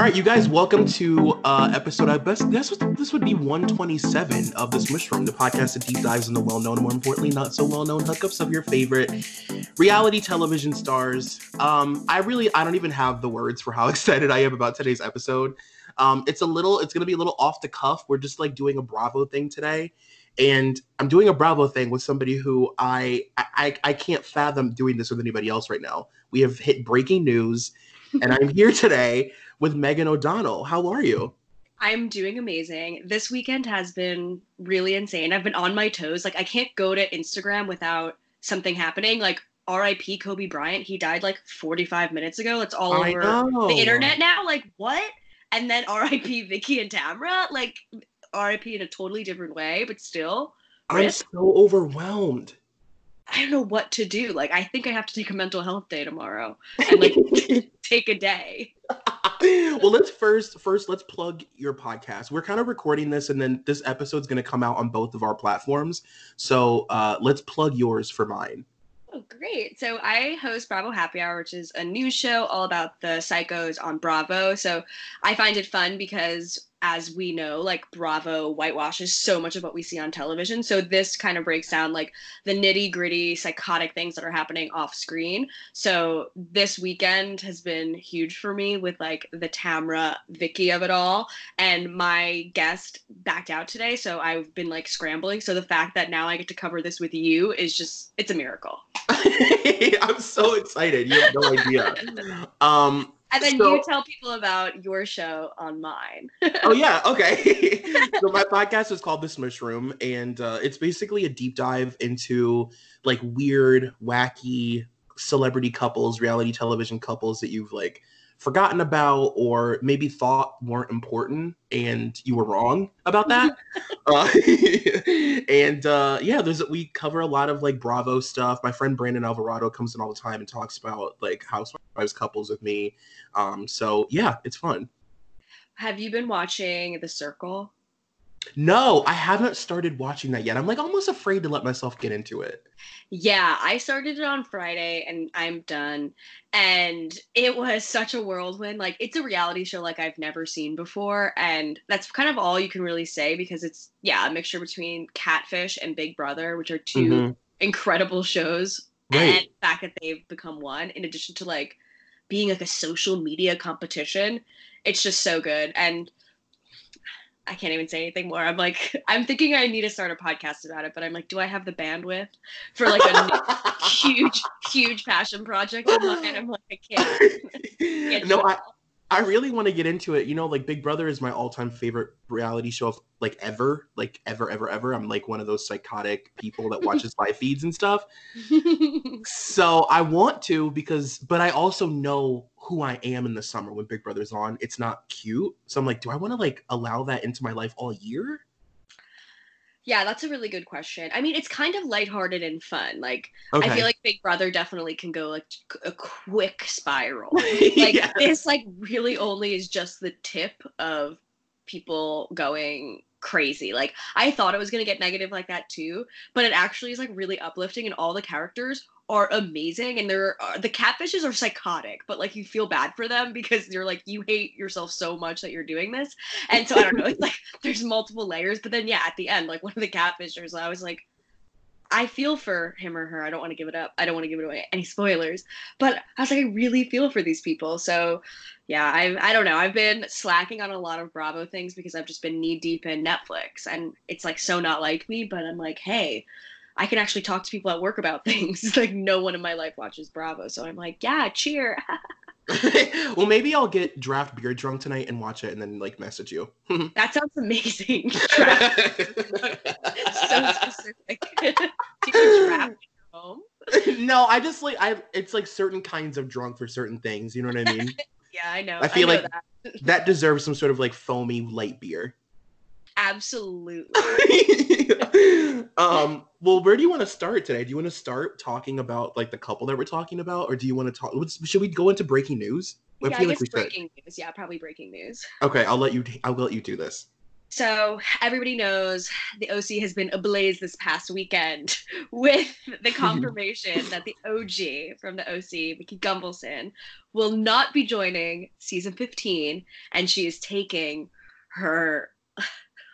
All right, you guys, welcome to uh, episode. I best this was this would be 127 of this Smush Room, the podcast that deep dives into well-known, more importantly, not so well-known hookups of your favorite reality television stars. Um, I really, I don't even have the words for how excited I am about today's episode. Um, it's a little, it's gonna be a little off the cuff. We're just like doing a Bravo thing today, and I'm doing a Bravo thing with somebody who I, I, I can't fathom doing this with anybody else right now. We have hit breaking news, and I'm here today with Megan O'Donnell. How are you? I'm doing amazing. This weekend has been really insane. I've been on my toes. Like I can't go to Instagram without something happening. Like R.I.P. Kobe Bryant. He died like 45 minutes ago. It's all I over know. the internet now. Like what? And then R.I.P. Vicki and Tamra. Like R.I.P. in a totally different way, but still. I'm so overwhelmed. I don't know what to do. Like I think I have to take a mental health day tomorrow and like take a day. well, let's first first let's plug your podcast. We're kind of recording this, and then this episode's going to come out on both of our platforms. So uh, let's plug yours for mine. Oh, great. So I host Bravo Happy Hour, which is a news show all about the psychos on Bravo. So I find it fun because, as we know, like Bravo whitewashes so much of what we see on television. So this kind of breaks down like the nitty gritty psychotic things that are happening off screen. So this weekend has been huge for me with like the Tamra Vicki of it all. And my guest backed out today. So I've been like scrambling. So the fact that now I get to cover this with you is just, it's a miracle. I'm so excited. You have no idea. Um, And then So- you tell people about your show on mine. oh yeah, okay. so my podcast is called The Smush Room, and uh, it's basically a deep dive into like weird, wacky celebrity couples, reality television couples that you've like forgotten about or maybe thought weren't important, and you were wrong about that. uh, and uh, yeah, there's we cover a lot of like Bravo stuff. My friend Brandon Alvarado comes in all the time and talks about like housewives couples with me. Um, so yeah, it's fun. Have you been watching The Circle? No, I haven't started watching that yet. I'm like almost afraid to let myself get into it. Yeah, I started it on Friday and I'm done. And it was such a whirlwind. Like, it's a reality show like I've never seen before. And that's kind of all you can really say because it's, yeah, a mixture between Catfish and Big Brother, which are 2 Mhm. incredible shows. And Right. the fact that they've become one, in addition to like being like a social media competition, it's just so good. And I can't even say anything more. I'm like, I'm thinking I need to start a podcast about it, but I'm like, do I have the bandwidth for like a huge, huge passion project And? I'm like, I can't. can't no, I. I really want to get into it. You know, like Big Brother is my all-time favorite reality show of like ever, like ever, ever, ever. I'm like one of those psychotic people that watches live feeds and stuff. So I want to because, but I also know who I am in the summer when Big Brother's on. It's not cute. So I'm like, do I want to like allow that into my life all year? Yeah, that's a really good question. I mean, it's kind of lighthearted and fun. Like, Okay. I feel like Big Brother definitely can go like a quick spiral. like Yeah. this like really only is just the tip of people going crazy like i thought it was going to get negative like that too but it actually is like really uplifting and all the characters are amazing and they're uh, the catfishes are psychotic but like you feel bad for them because you're like you hate yourself so much that you're doing this and so i don't know it's like there's multiple layers but then yeah at the end like one of the catfishers i was like I feel for him or her. I don't want to give it up. I don't want to give it away any spoilers. But I was like, I really feel for these people. So yeah, I I don't know. I've been slacking on a lot of Bravo things because I've just been knee deep in Netflix, and it's like so not like me. But I'm like, hey, I can actually talk to people at work about things. like no one in my life watches Bravo, so I'm like, yeah, cheer. well, maybe I'll get draft beer drunk tonight and watch it and then like message you. that sounds amazing. so specific. Do you draft home? no, I just like I it's like certain kinds of drunk for certain things, you know what I mean? Yeah, I know. I feel know like- that. that deserves some sort of like foamy light beer. Absolutely. um well where do you want to start today? Do you want to start talking about like the couple that we're talking about or do you want to talk should we go into breaking news? yeah, I guess we should. breaking news. Yeah, probably breaking news. Okay, I'll let you I'll let you do this. So everybody knows the OC has been ablaze this past weekend with the confirmation that the OG from the OC, Vicki Gunvalson, will not be joining season 15, and she is taking her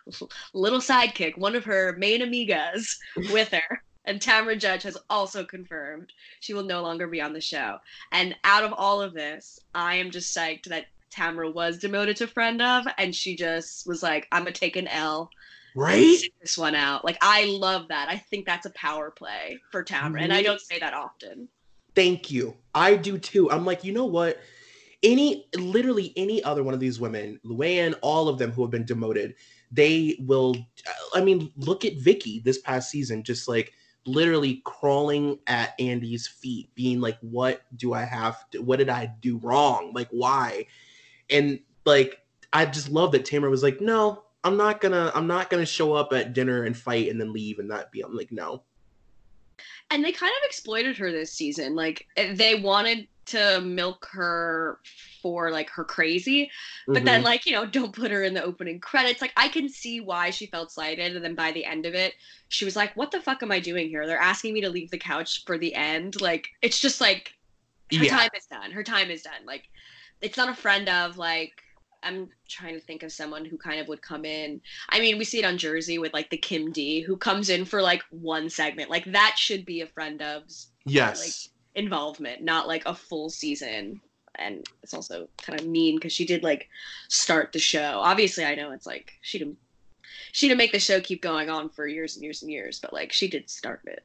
little sidekick, one of her main amigas, with her. And Tamra Judge has also confirmed she will no longer be on the show. And out of all of this, I am just psyched that Tamra was demoted to friend of, and she just was like, "I'm gonna take an L." Right? This one out. Like I love that. I think that's a power play for Tamra, and I don't say that often. Thank you. I do too. I'm like, you know what? Any literally any other one of these women, Luann, all of them who have been demoted, they will. I mean, look at vicki this past season, just like literally crawling at Andy's feet, being like, "What do I have? To, what did I do wrong? Like, why?" and like I just love that Tamra was like, no, I'm not gonna, I'm not gonna show up at dinner and fight and then leave and not be. I'm like, no. And they kind of exploited her this season. Like eh, they wanted to milk her for like her crazy, but mm-hmm. then like you know don't put her in the opening credits. Like I can see why she felt slighted, and then by the end of it, she was like, "What the fuck am I doing here? They're asking me to leave the couch for the end. Like it's just like her yeah. time is done. Her time is done. Like it's not a friend of like I'm trying to think of someone who kind of would come in. I mean, we see it on Jersey with like the Kim D who comes in for like one segment. Like that should be a friend of's yes like involvement, not like a full season. And it's also kind of mean because she did like start the show. Obviously, I know it's like she didn't she didn't make the show keep going on for years and years and years, but like she did start it.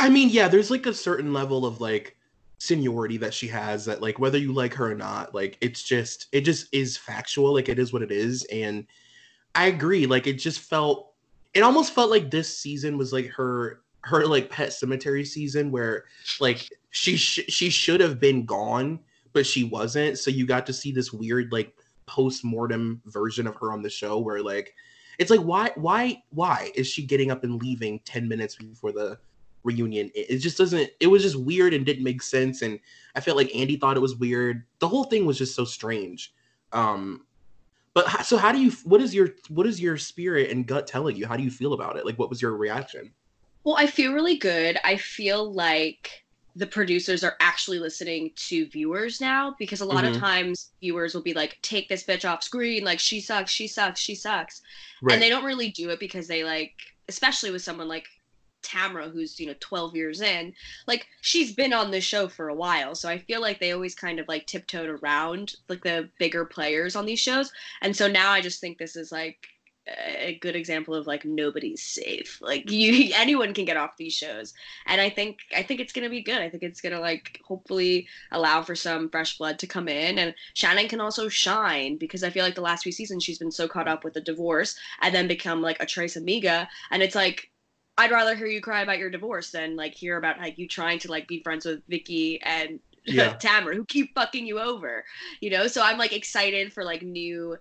I mean, yeah, there's like a certain level of like seniority that she has that like whether you like her or not like it's just it just is factual like it is what it is and i agree like it just felt it almost felt like this season was like her her like pet cemetery season where like she sh- she should have been gone but she wasn't so you got to see this weird like post-mortem version of her on the show where like it's like why why why is she getting up and leaving 10 minutes before the reunion. It, just doesn't. It was just weird and didn't make sense. And I felt like Andy thought it was weird. The whole thing was just so strange. Um, but so how do you? What is your what is your spirit and gut telling you? How do you feel about it? Like, what was your reaction? Well, I feel really good. I feel like the producers are actually listening to viewers now because a lot mm-hmm. of times viewers will be like take this bitch off screen like she sucks she sucks she sucks right. and they don't really do it because they like especially with someone like Tamra, who's you know 12 years in, like she's been on the show for a while, so I feel like they always kind of like tiptoed around like the bigger players on these shows, and so now I just think this is like a good example of like nobody's safe. Like you, anyone can get off these shows, and I think I think it's gonna be good. I think it's gonna like hopefully allow for some fresh blood to come in, and Shannon can also shine because I feel like the last few seasons she's been so caught up with the divorce and then become like a Tres Amiga, and it's like I'd rather hear you cry about your divorce than like hear about like you trying to like be friends with Vicki and yeah. Tamara who keep fucking you over. You know, so I'm like excited for like new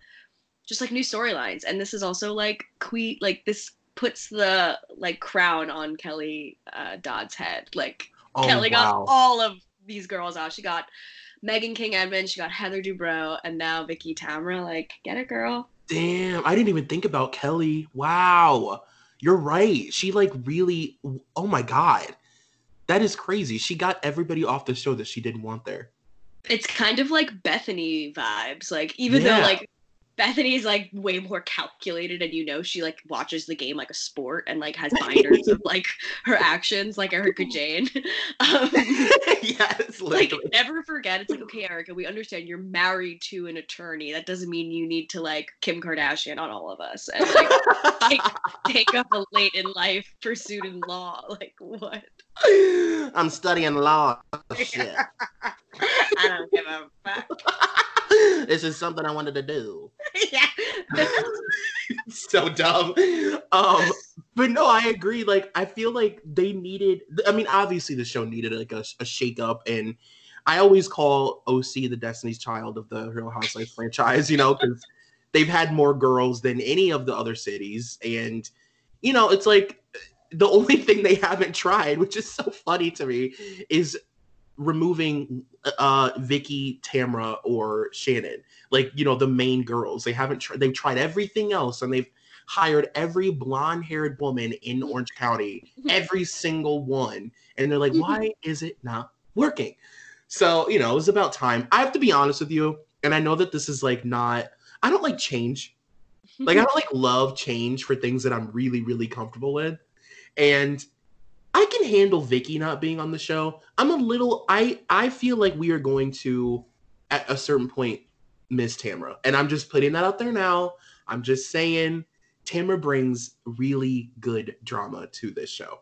just like new storylines. And this is also like que like this puts the like crown on Kelly uh, Dodd's head. Like oh, Kelly wow. got all of these girls out. She got Meghan King Edmond, she got Heather Dubrow, and now Vicki Tamra. Like, get it, girl. Damn, I didn't even think about Kelly. Wow. You're right. She like really oh my god. That is crazy. She got everybody off the show that she didn't want there. It's kind of like Bethany vibes. Like even yeah. though like Bethany is like way more calculated, and you know she like watches the game like a sport and like has binders of like her actions, like Erika Jayne. Um, yes, like never forget. It's like okay, Erika, we understand you're married to an attorney. That doesn't mean you need to like Kim Kardashian on all of us and like take, take up a late in life pursuit in law. Like what? I'm studying law. Shit. I don't give a fuck. this is something I wanted to do. Yeah. so dumb. Um, but no, I agree. Like, I feel like they needed. I mean, obviously, the show needed like a, a shake up, and I always call OC the Destiny's Child of the Real Housewives franchise. You know, because they've had more girls than any of the other cities, and you know, it's like the only thing they haven't tried, which is so funny to me, is removing uh Vicki, Tamra, or Shannon. Like, you know, the main girls. They haven't tried they've tried everything else and they've hired every blonde-haired woman in mm-hmm. Orange County, mm-hmm. every single one. And they're like, mm-hmm. why is it not working? So, you know, it was about time. I have to be honest with you, and I know that this is like not I don't like change. Like I don't like love change for things that I'm really, really comfortable with. And I can handle Vicki not being on the show. I'm a little I I feel like we are going to at a certain point miss Tamra. And I'm just putting that out there now. I'm just saying Tamra brings really good drama to this show.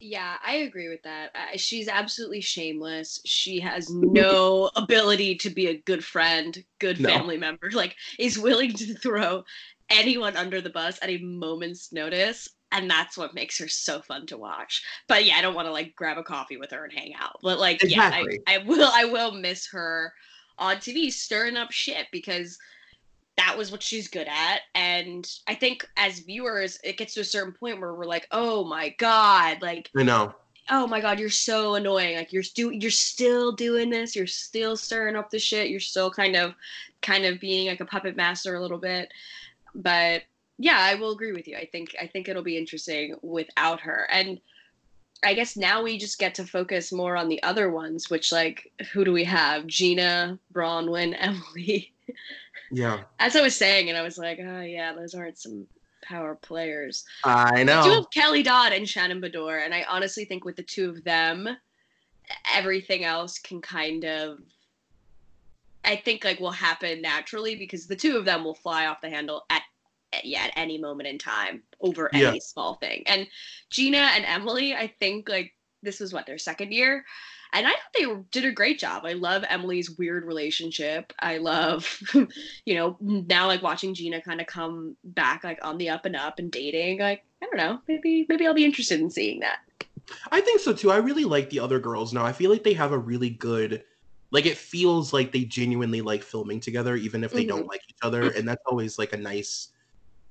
Yeah, I agree with that. Uh, she's absolutely shameless. She has no ability to be a good friend, good No. family member. Like, is willing to throw anyone under the bus at a moment's notice. And that's what makes her so fun to watch. But yeah, I don't want to like grab a coffee with her and hang out. But like, Exactly. yeah, I, I will. I will miss her on TV stirring up shit because that was what she's good at. And I think as viewers, it gets to a certain point where we're like, oh my god, like I know. oh my god you're so annoying. Like you're stu- you're still doing this. You're still stirring up the shit. You're still kind of kind of being like a puppet master a little bit. But yeah i will agree with you. I think i think it'll be interesting without her. And i guess now we just get to focus more on the other ones which like who do we have gina braunwyn emily Yeah. as i was saying and i was like oh yeah those aren't some power players I know. do know. have Kelly Dodd and Shannon Beador, and I honestly think with the two of them, everything else can kind of, I think like will happen naturally because the two of them will fly off the handle at yeah at any moment in time over any Yeah. small thing. And Gina and Emily, I think like this was what their second year. And I thought they did a great job. I love Emily's weird relationship. I love, you know, now like watching Gina kind of come back like on the up and up and dating. Like, I don't know, maybe maybe I'll be interested in seeing that. I think so too. I really like the other girls now. I feel like they have a really good like it feels like they genuinely like filming together even if they don't mm-hmm. like each other and that's always like a nice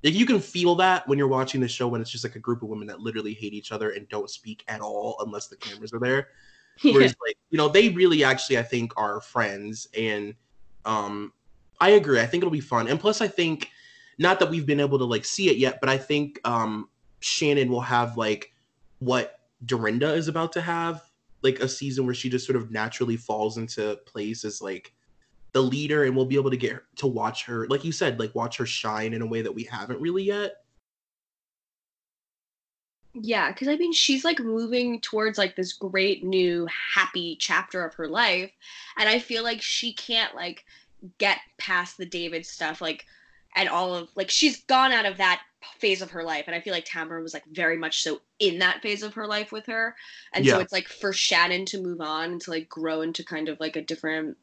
like you can feel that when you're watching the show when it's just like a group of women that literally hate each other and don't speak at all unless the cameras are there. Whereas like, you know, they really actually I think are friends and um I agree. I think it'll be fun. And plus I think not that we've been able to like see it yet, but I think um Shannon will have like what Dorinda is about to have, like a season where she just sort of naturally falls into place as like the leader and we'll be able to get her, to watch her like you said like watch her shine in a way that we haven't really yet Yeah, because I mean, she's like moving towards like this great new happy chapter of her life. And I feel like she can't like get past the David stuff, like, and all of like, she's gone out of that phase of her life. And I feel like Tamara was like very much so in that phase of her life with her. And so it's like for Shannon to move on and to like grow into kind of like a different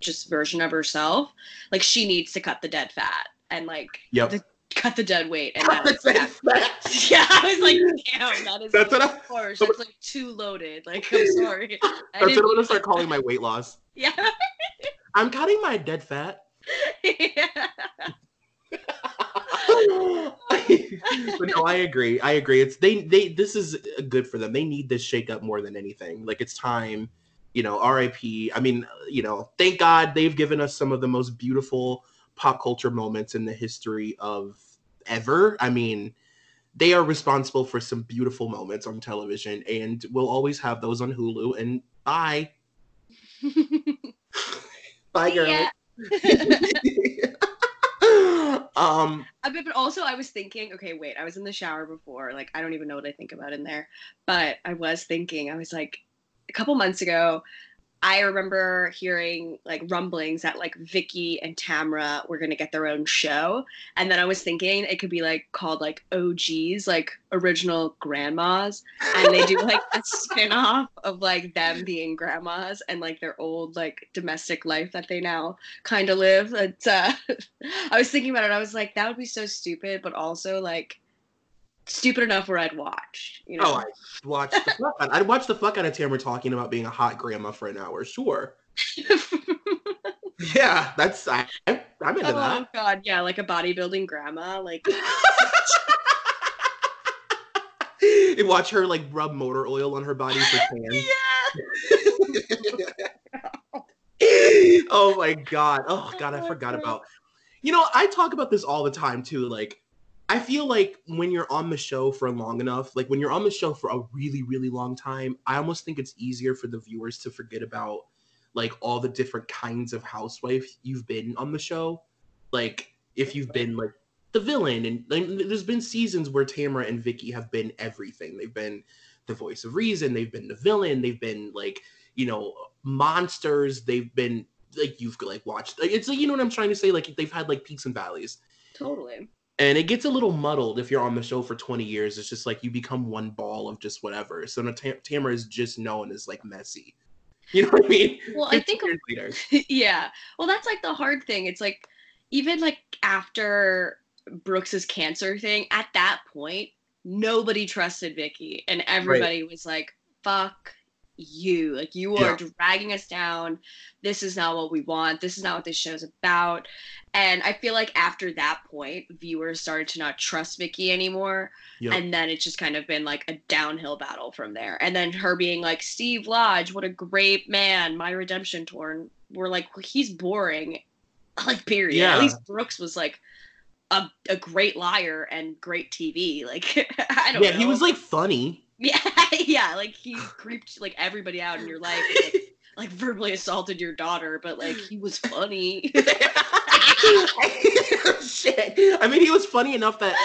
just version of herself. Like, she needs to cut the dead fat and like Yep. the, cut the dead weight. And that is, yeah, I was like, damn, that is That's what I- harsh. That's like too loaded. Like, I'm sorry. I that's what i'm gonna start calling my weight loss Yeah. i'm cutting my dead fat yeah. but no i agree i agree it's they they this is good for them they need this shake up more than anything like it's time you know rip i mean you know thank god they've given us some of the most beautiful pop culture moments in the history of ever i mean they are responsible for some beautiful moments on television and we'll always have those on hulu and bye bye girl Yeah. um Uh, but, but also, I was thinking, okay, wait, I was in the shower before. Like, I don't even know what I think about in there. But I was thinking, I was like, a couple months ago, I remember hearing like rumblings that like Vicki and Tamra were gonna get their own show, and then I was thinking it could be like called like OGs, like original grandmas, and they do like a spin-off of like them being grandmas and like their old like domestic life that they now kind of live. It's, uh, I was thinking about it. I was like, that would be so stupid, but also like stupid enough where I'd watch. You know? Oh, I watched the fuck out. I'd watch the fuck out of Tamara talking about being a hot grandma for an hour. Sure. Yeah, that's I, I'm I'm into oh that. god, yeah, like a bodybuilding grandma. Like, and watch her like rub motor oil on her body for tan. yeah. oh my god. Oh god, I oh, forgot about. You know, I talk about this all the time too. Like, I feel like when you're on the show for long enough, like when you're on the show for a really, really long time, I almost think it's easier for the viewers to forget about like all the different kinds of housewife you've been on the show. Like, if you've been like the villain, and like, there's been seasons where Tamara and Vicki have been everything. They've been the voice of reason. They've been the villain. They've been like you know monsters. They've been like you've like watched. It's like you know what I'm trying to say. Like they've had like peaks and valleys. Totally. And it gets a little muddled if you're on the show for 20 years. It's just like you become one ball of just whatever. So Tam- Tamara is just known as like messy. You know what I mean? Well, I think yeah. Well, that's like the hard thing. It's like even like after Brooks's cancer thing, at that point, nobody trusted Vicki, and everybody was like, "Fuck you! Like you are dragging us down. This is not what we want. This is not what this show's about." And I feel like after that point, viewers started to not trust Vicki anymore. Yep. And then it's just kind of been like a downhill battle from there. And then her being like, Steve Lodge, what a great man, my redemption torn. We're like, well, he's boring. Like, period. Yeah. At least Brooks was like a, a great liar and great TV. Like, I don't yeah, know. he was like funny. Yeah, yeah. Like, he creeped like everybody out in your life. and, Like, like verbally assaulted your daughter, but like he was funny. Oh, shit. I mean, he was funny enough that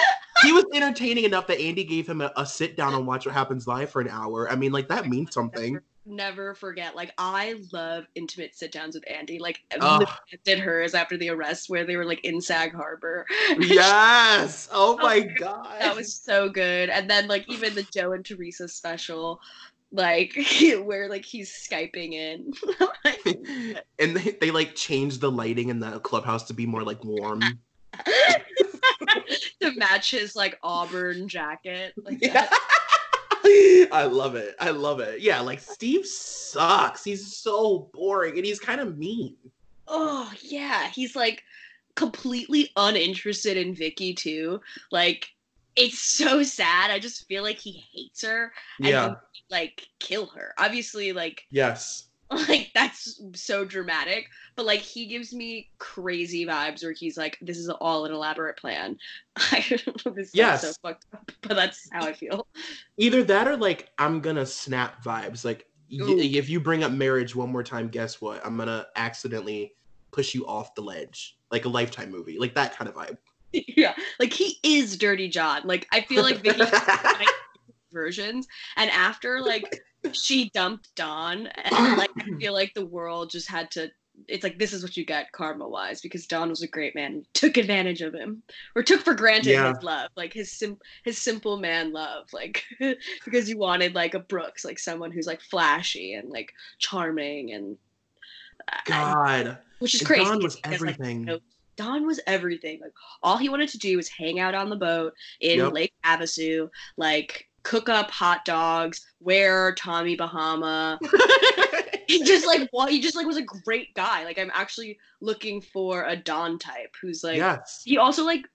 he was entertaining enough that Andy gave him a, a sit down and watch what happens live for an hour. I mean, like that means something. Never, forget. Like I love intimate sit downs with Andy. Like. I did hers after the arrest where they were like in Sag Harbor. Yes. Oh, oh my god. that was so good. And then like even the Joe and Teresa special, like where like he's skyping in. and they, they like changed the lighting in the clubhouse to be more like warm. to match his like auburn jacket. Like Yeah. that. I love it. I love it. Yeah, like Steve sucks. He's so boring and he's kind of mean. Oh yeah, he's like completely uninterested in Vicki too. Like it's so sad. I just feel like he hates her and Yeah. he, like kill her. Obviously, like Yes. like that's so dramatic, but like he gives me crazy vibes where he's like, "This is all an elaborate plan." I don't know. If this Yes. so fucked up, but that's how I feel. Either that or like I'm gonna snap vibes. Like y- if you bring up marriage one more time, guess what? I'm gonna accidentally push you off the ledge. Like a lifetime movie. Like that kind of vibe. yeah, like he is Dirty John. Like I feel like Vicki versions, and after like she dumped Don, and, like I feel like the world just had to. It's like this is what you get karma wise because Don was a great man, and took advantage of him or took for granted Yeah. his love, like his sim his simple man love, like because you wanted like a Brooks, like someone who's like flashy and like charming and. and- God. which is And crazy. Don was because, like, everything. you know, Don was everything. Like all he wanted to do was hang out on the boat in Yep. Lake Havasu, like cook up hot dogs, wear Tommy Bahama. he just like wa- he just like was a great guy. Like I'm actually looking for a Don type who's like yes. he also like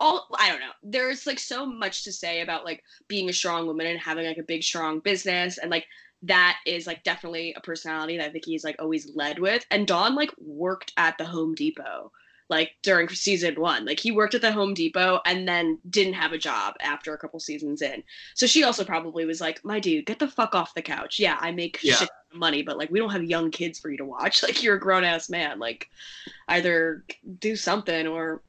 all I don't know. There's like so much to say about like being a strong woman and having like a big strong business and like that is like definitely a personality that Vicki's like always led with. And Don like worked at the Home Depot like during season one. Like he worked at the Home Depot and then didn't have a job after a couple seasons in. So she also probably was like, My dude, get the fuck off the couch. Yeah, I make Yeah. shit money, but like we don't have young kids for you to watch. Like you're a grown ass man. Like either do something or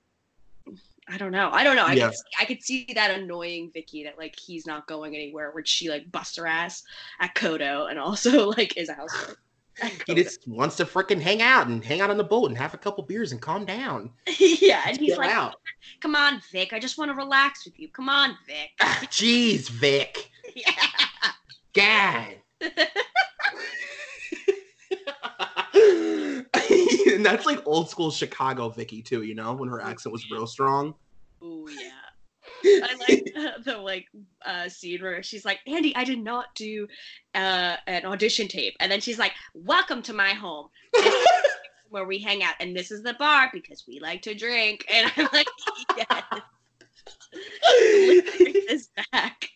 I don't know. I don't know. I Yeah. could see, I could see that annoying Vicki that like he's not going anywhere. Where she like busts her ass at Coto and also like is a housewife. He just wants to freaking hang out and hang out on the boat and have a couple beers and calm down. yeah, and he's like, out. "Come on, Vic. I just want to relax with you. Come on, Vic." Ah, Jeez, Vic. yeah. God. and that's like old school Chicago Vicki too, you know, when her accent was real strong. Oh yeah. I like the like uh, scene where she's like, Andy, I did not do uh, an audition tape, and then she's like, "Welcome to my home, where we hang out, and this is the bar because we like to drink." And I'm like, "Yes, bring back."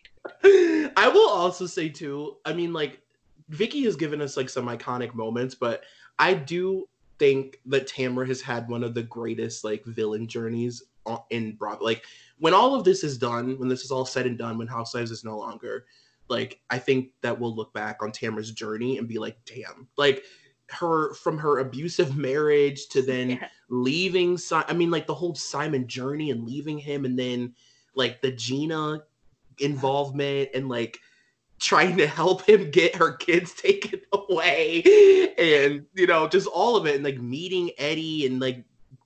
I will also say too, I mean, like Vicki has given us like some iconic moments, but I do think that Tamra has had one of the greatest like villain journeys in Bravo. Like when all of this is done, when this is all said and done, when Housewives is no longer, like I think that we'll look back on Tamra's journey and be like, damn, like her from her abusive marriage to then Yeah. leaving. Si- I mean, like the whole Simon journey and leaving him, and then like the Gina involvement and like trying to help him get her kids taken away and you know just all of it and like meeting eddie and like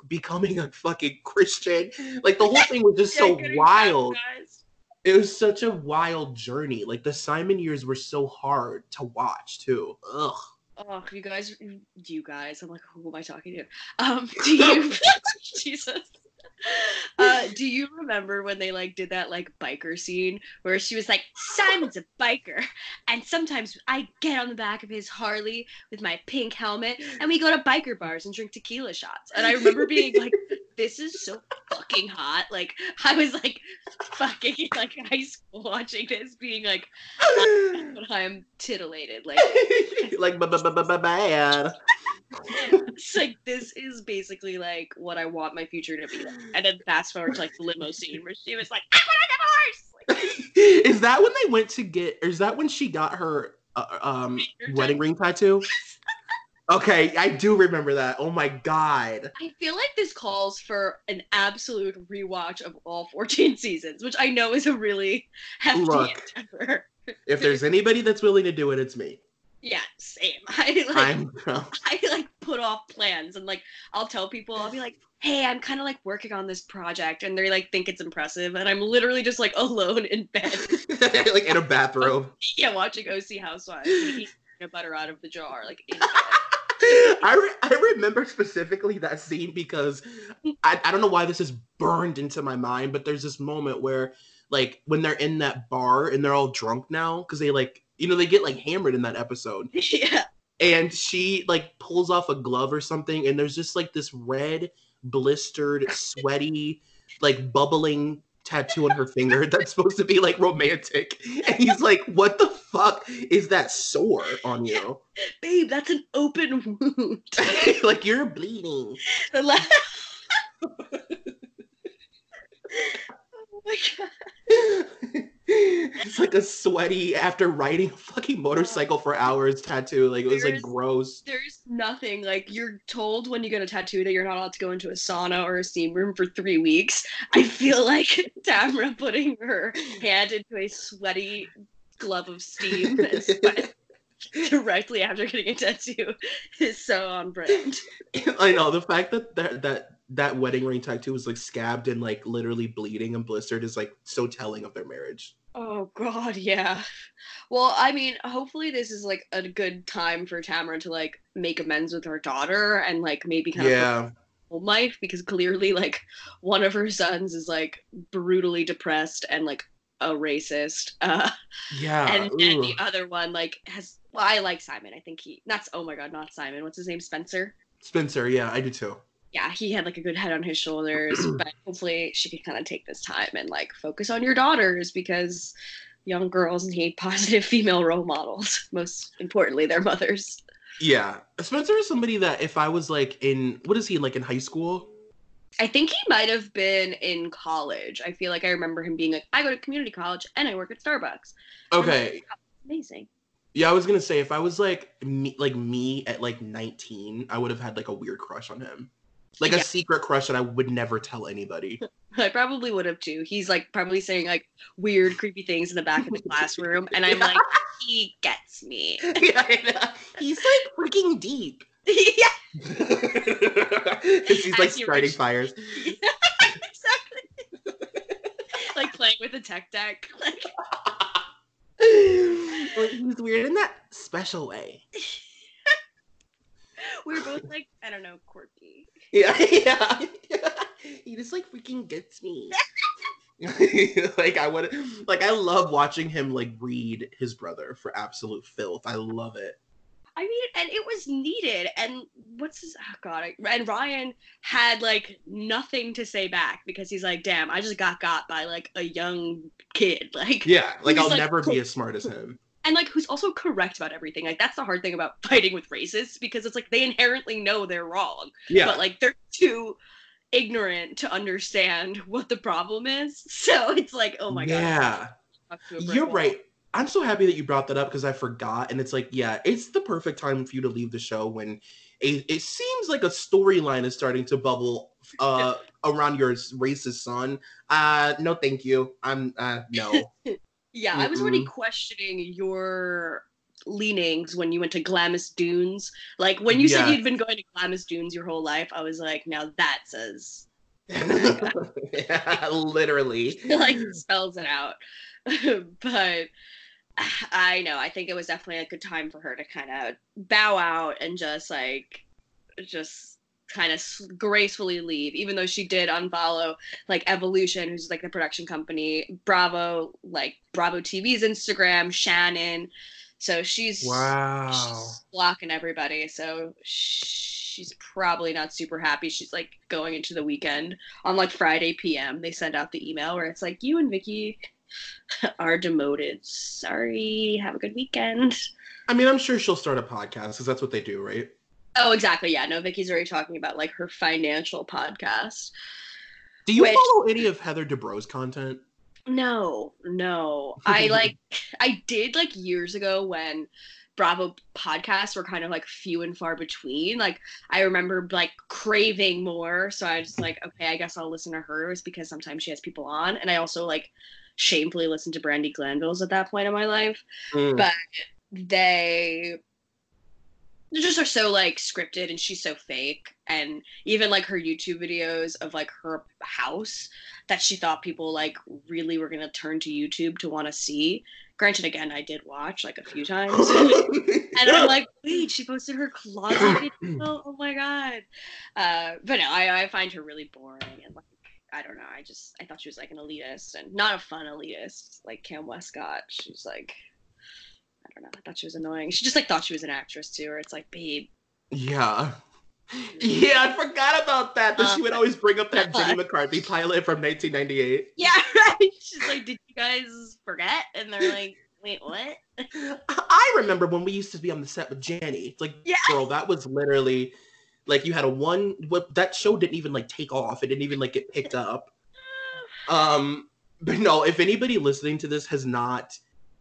becoming a fucking christian like the whole thing was just Yeah, so wild baptized. it was such a wild journey like the simon years were so hard to watch too ugh Oh, you guys, you guys. I'm like, who am I talking to? Um, do you, Jesus? Uh, do you remember when they like did that like biker scene where she was like, Simon's a biker, and sometimes I get on the back of his Harley with my pink helmet, and we go to biker bars and drink tequila shots. And I remember being like, this is so fucking hot. Like I was like, fucking like high school watching this, being like, I'm titillated. Like like ba- ba- ba- ba- ba- bad it's like this is basically like what I want my future to be like. And then fast forward to like the limo scene where she was like, I want a divorce. Like, is that when they went to get or is that when she got her uh, um wedding ring tattoo okay i do remember that oh my god I feel like this calls for an absolute rewatch of all 14 seasons, which I know is a really hefty Look. endeavor. if there's anybody that's willing to do it it's me Yeah, same. I like i'm I like put off plans and like I'll tell people I'll be like, "Hey, I'm kind of like working on this project," and they like think it's impressive, and I'm literally just like alone in bed, like in a bathrobe yeah, watching OC Housewives, peanut butter out of the jar, like in bed. I, re- I remember specifically that scene because I, I don't know why this is burned into my mind, but there's this moment where, like, when they're in that bar and they're all drunk now, because they, like, you know, they get, like, hammered in that episode. yeah, And she, like, pulls off a glove or something, and there's just, like, this red, blistered, sweaty, like, bubbling tattoo on her finger that's supposed to be, like, romantic. And he's like, what the fuck is that sore on you? babe, that's an open wound. like, you're bleeding. Oh my god. it's like a sweaty after riding a fucking motorcycle for hours tattoo. Like it was like gross. There's nothing like you're told when you get a tattoo that you're not allowed to go into a sauna or a steam room for three weeks. I feel like Tamra putting her hand into a sweaty glove of steam and sweat directly after getting a tattoo is so on brand. I know the fact that that that that wedding ring tattoo was like scabbed and like literally bleeding and blistered is like so telling of their marriage. Oh god, yeah. Well, I mean, hopefully this is like a good time for Tamara to like make amends with her daughter and like maybe kind of Yeah. home life because clearly like one of her sons is like brutally depressed and like a racist. Uh Yeah. and, and the other one like has well, I like Simon. I think he that's oh my god, not Simon. What's his name? Spencer? Spencer, yeah, I do too. Yeah, he had like a good head on his shoulders, but hopefully she could kind of take this time and like focus on your daughters because young girls need positive female role models. Most importantly, their mothers. Yeah. Spencer is somebody that if I was like in what is he like in high school? I think he might have been in college. I feel like I remember him being like, I go to community college and I work at Starbucks. Okay. Amazing. Yeah, I was gonna say if I was like me, like me at like 19, I would have had like a weird crush on him, like a secret crush that I would never tell anybody. I probably would have too. He's like probably saying like weird, creepy things in the back of the classroom, and I'm like, he gets me. yeah, he's like freaking deep. yeah, he's like starting fires. exactly. like playing with a tech deck. Like, he's weird in that special way. we're both like, I don't know, quirky. Yeah, yeah, He just like freaking gets me. like I would like I love watching him like read his brother for absolute filth. I love it. I mean, and it was needed. And what's his? Oh God! I, and Ryan had like nothing to say back because he's like, "Damn, I just got got by like a young kid." Like, Yeah, like I'll like, never be as smart as him. And like who's also correct about everything. Like that's the hard thing about fighting with racists because it's like they inherently know they're wrong, Yeah. but like they're too ignorant to understand what the problem is. So it's like, oh my yeah. god, talk to a brick You're wall. right. I'm so happy that you brought that up because I forgot. And it's like, yeah, it's the perfect time for you to leave the show when a, it seems like a storyline is starting to bubble uh, around your racist son. Uh, no, thank you. I'm uh, no. Yeah, I was already questioning your leanings when you went to Glamis Dunes. Like when you said you'd been going to Glamis Dunes your whole life, I was like, now that says yeah, literally. like spells it out. but I know, I think it was definitely a good time for her to kind of bow out and just like just kind of gracefully leave even though she did unfollow like evolution who's like the production company. Bravo like bravo tv's instagram shannon. So she's Wow. she's blocking everybody. So she's probably not super happy. She's like going into the weekend. On like friday pm they send out the email where it's like you and vicki are demoted. Sorry. Have a good weekend. I mean, I'm sure she'll start a podcast because that's what they do, right? Oh exactly. Yeah. No vicki's already talking about like her financial podcast. Do you Which- follow any of Heather Dubrow's content? no no. I like i did like years ago when bravo podcasts were kind of like few and far between. Like i remember like craving more. So i just like okay i guess i'll listen to hers because sometimes she has people on. And i also like shamefully listened to brandi glanville's at that point in my life. Mm. But- they just are so like scripted and she's so fake and even like her youtube videos of like her house that she thought people like really were going to turn to youtube to want to see. Granted again i did watch like a few times. And i'm like wait she posted her closet video? Oh my god. Uh but no I, I find her really boring and like i don't know i just i thought she was like an elitist and not a fun elitist like cam westcott. She's like don't know i thought she was annoying she just like thought she was an actress too or it's like babe Yeah. Yeah, I forgot about that. That she would always bring up that Jenny McCarthy pilot from 1998. yeah right she's like did you guys forget and they're like wait what I remember when we used to be on the set with Jenny. It's like, Yeah. girl, that was literally like you had a one. What that show didn't even like take off. It didn't even like get picked up. Um, but no, if anybody listening to this has not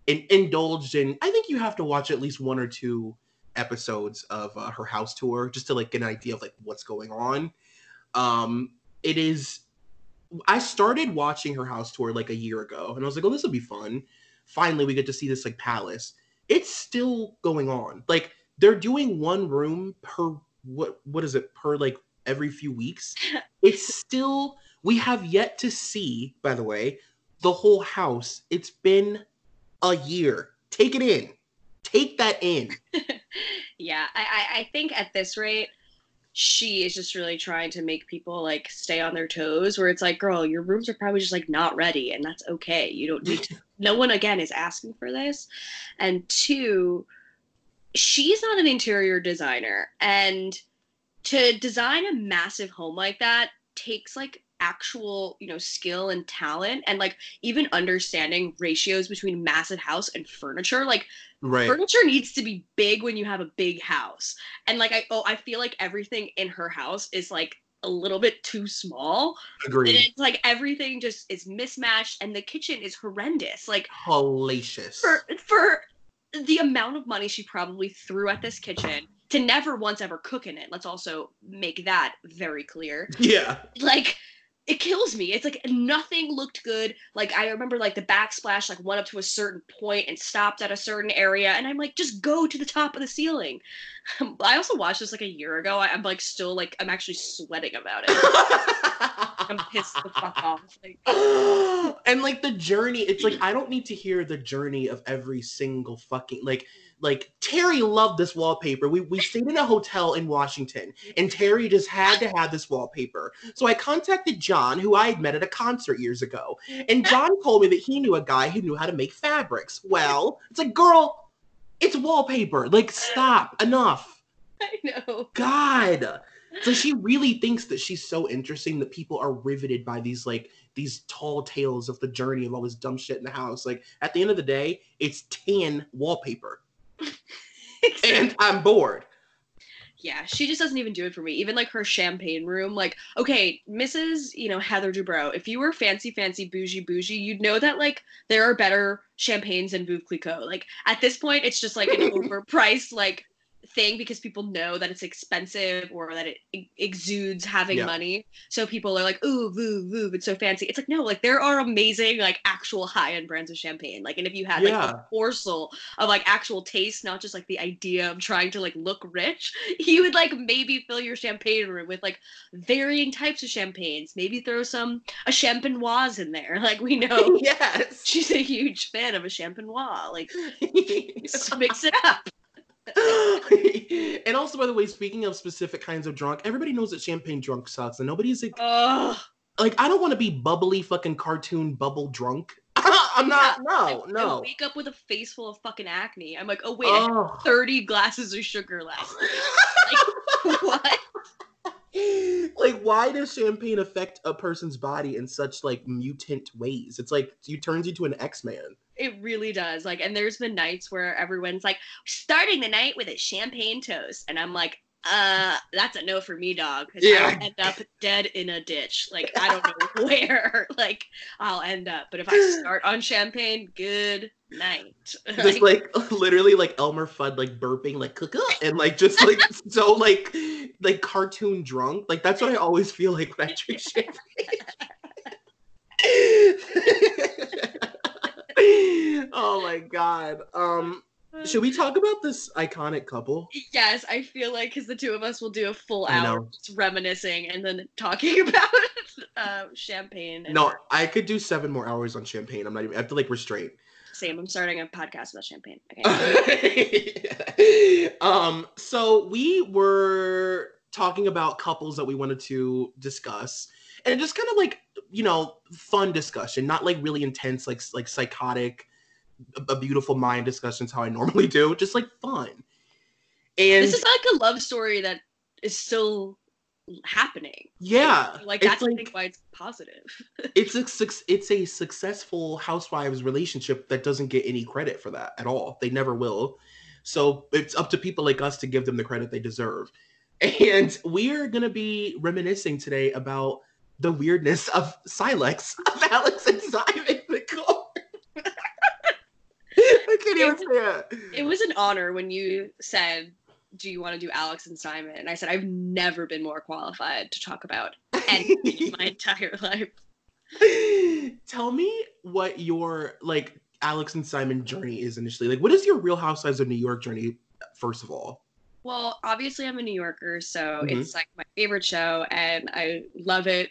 in, indulged in, I think you have to watch at least one or two episodes of uh, her house tour just to like get an idea of like what's going on. Um, it is. I started watching her house tour like a year ago, and I was like, "Oh, this will be fun." Finally, we get to see this like palace. It's still going on. Like they're doing one room per what? What is it per like every few weeks? It's still. We have yet to see, by the way, the whole house. It's been a year. Take it in. Take that in. yeah I, I think at this rate she is just really trying to make people like stay on their toes where it's like girl your rooms are probably just like not ready and that's okay you don't need to no one again is asking for this and two she's not an interior designer and to design a massive home like that takes like actual you know skill and talent and like even understanding ratios between massive house and furniture like Right. furniture needs to be big when you have a big house and like i oh i feel like everything in her house is like a little bit too small and it's like everything just is mismatched and the kitchen is horrendous like Hellacious. for for the amount of money she probably threw at this kitchen to never once ever cook in it let's also make that very clear yeah. like it kills me. It's like nothing looked good. Like I remember like the backsplash like went up to a certain point and stopped at a certain area and I'm like just go to the top of the ceiling. I also watched this like a year ago. I, am like still like I'm actually sweating about it. I'm pissed the fuck off. Like and like the journey, it's like I don't need to hear the journey of every single fucking like like Terry loved this wallpaper. We we stayed in a hotel in Washington, and Terry just had to have this wallpaper. So I contacted John, who I had met at a concert years ago, and John told me that he knew a guy who knew how to make fabrics. Well, it's like, girl, it's wallpaper. Like, stop, enough. I know. God. So she really thinks that she's so interesting that people are riveted by these like these tall tales of the journey of all this dumb shit in the house. Like at the end of the day, it's tan wallpaper. and I'm bored. Yeah, she just doesn't even do it for me. Even like her champagne room, like, okay, Mrs. You know, Heather Dubrow, if you were fancy, fancy, bougie, bougie, you'd know that like there are better champagnes than Veuve Clicquot. Like at this point, it's just like an overpriced, like thing because people know that it's expensive or that it exudes having Yeah. money. So people are like, ooh, voo, voo, it's so fancy. It's like, no, like there are amazing, like actual high end brands of champagne. Like, and if you had like Yeah. a morsel of like actual taste, not just like the idea of trying to like look rich, you would like maybe fill your champagne room with like varying types of champagnes. Maybe throw some a champenoise in there. Like we know yes. she's a huge fan of a champenoise. Like mix it up. and also, by the way, speaking of specific kinds of drunk, everybody knows that champagne drunk sucks, and nobody's like, Oh, like I don't want to be bubbly fucking cartoon bubble drunk. I'm not. No, I no. wake up with a face full of fucking acne. I'm like, oh wait, I Oh. 30 glasses of sugar last night. what? like why does champagne affect a person's body in such like mutant ways it's like you turns you to an x-man It really does. Like, and there's been nights where everyone's like, starting the night with a champagne toast. And I'm like, uh, that's a no for me, dog. 'cause Yeah. I'll end up dead in a ditch. Like, I don't know where, like, I'll end up. But if I start on champagne, good night. just like literally like elmer fudd like burping like cook up and like just like so like like cartoon drunk like that's what i always feel like when i drink champagne oh my god um should we talk about this iconic couple Yes, I feel like because the two of us will do a full hour reminiscing and then talking about uh, champagne. No i could do seven more hours on champagne i'm not even i have to like restrain Same. I'm starting a podcast about champagne. Okay. um so we were talking about couples that we wanted to discuss and just kind of like you know fun discussion not like really intense like like psychotic a, beautiful mind discussions how i normally do just like fun and this is like a love story that is still happening. yeah Like it's that's I think why it's positive. it's a it's a successful housewives relationship that doesn't get any credit for that at all. They never will. So it's up to people like us to give them the credit they deserve. And we're gonna be reminiscing today about the weirdness of Silex of Alex and Simon McCord. I can't even say it. It was an honor when you said, "Do you want to do Alex and Simon?" And I said, "I've never been more qualified to talk about anything in my entire life." Tell me what your like Alex and Simon journey is initially. Like, what is your Real Housewives of New York journey? First of all, Well, obviously, I'm a New Yorker, so Mhm. it's like my favorite show, and I love it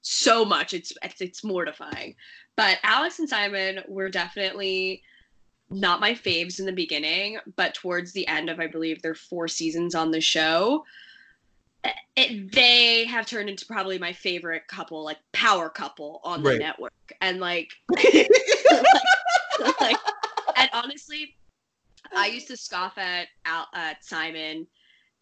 so much. It's it's, it's mortifying. But Alex and Simon were definitely not my faves in the beginning, but towards the end of, I believe, their four seasons on the show, eh, it, they have turned into probably my favorite couple, like power couple on the Right. network, and like like, and honestly, I used to scoff at Al, at Simon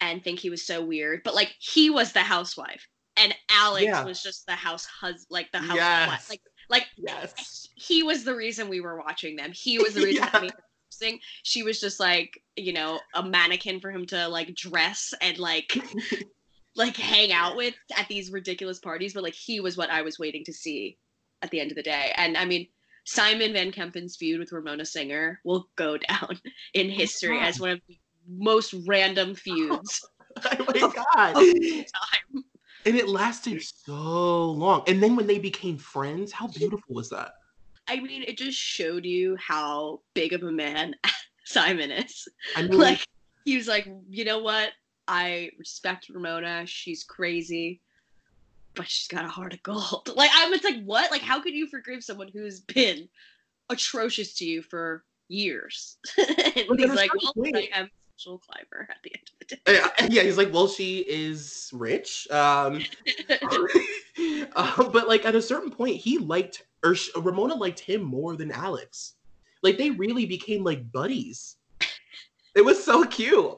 and think he was so weird, but like he was the housewife, and Alex Yeah. was just the house hus like the housewife, Yes. like like yes. he was the reason we were watching them. He was the reason Yeah. that made it interesting. She was just like you know a mannequin for him to like dress and like like hang out with at these ridiculous parties, but like he was what I was waiting to see at the end of the day. And I mean, Simon Van Kempen's feud with Ramona Singer will go down in history as one of the most random feuds oh my god. of all time. And it lasted so long. And then when they became friends, how beautiful was that? I mean, it just showed you how big of a man Simon is. I mean, Like he was like, you know what? I respect Ramona. She's crazy, but she's got a heart of gold. Like I'm just like, what? Like, how could you forgive someone who's been atrocious to you for years? and he's like, well, I am social climber at the end of the day. yeah, yeah, he's like, well, she is rich. Um, uh, but like at a certain point, he liked or Ramona liked him more than Alex. Like they really became like buddies. It was so cute.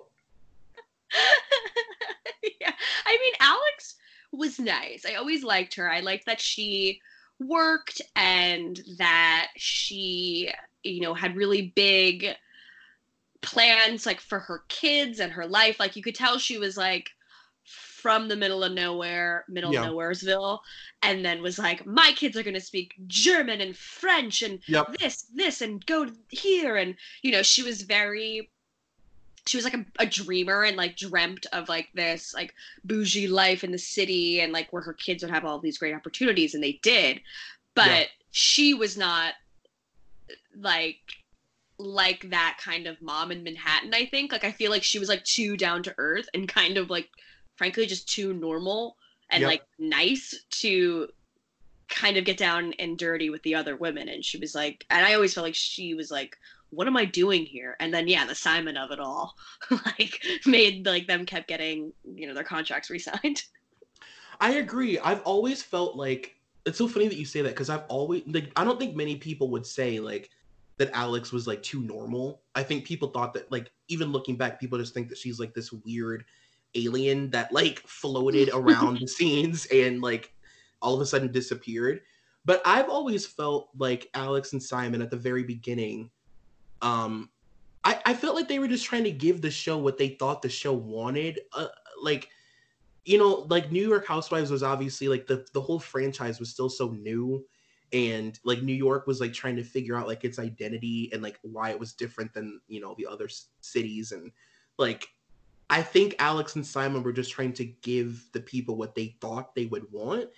yeah. I mean, Alex was nice. I always liked her. I liked that she worked and that she you know had really big plans like for her kids and her life like you could tell she was like from the middle of nowhere middle Yeah. of nowheresville and then was like my kids are going to speak german and french and Yep. this this and go here and you know she was very she was like a, a dreamer and like dreamt of like this like bougie life in the city and like where her kids would have all these great opportunities and they did but Yeah. she was not like like that kind of mom in manhattan i think like i feel like she was like too down to earth and kind of like frankly just too normal and Yep. like nice to kind of get down and dirty with the other women and she was like and i always felt like she was like what am i doing here and then yeah the simon of it all like made like them kept getting you know their contracts re-signed I agree. I've always felt like it's so funny that you say that because I've always like I don't think many people would say like that Alex was like too normal. I think people thought that like even looking back, people just think that she's like this weird alien that like floated around the scenes and like all of a sudden disappeared. But I've always felt like Alex and Simon at the very beginning, um, I, I felt like they were just trying to give the show what they thought the show wanted. Uh, like you know, like New York Housewives was obviously like the the whole franchise was still so new and like New York was like trying to figure out like its identity and like why it was different than, you know, the other s- cities and like I think Alex and Simon were just trying to give the people what they thought they would want,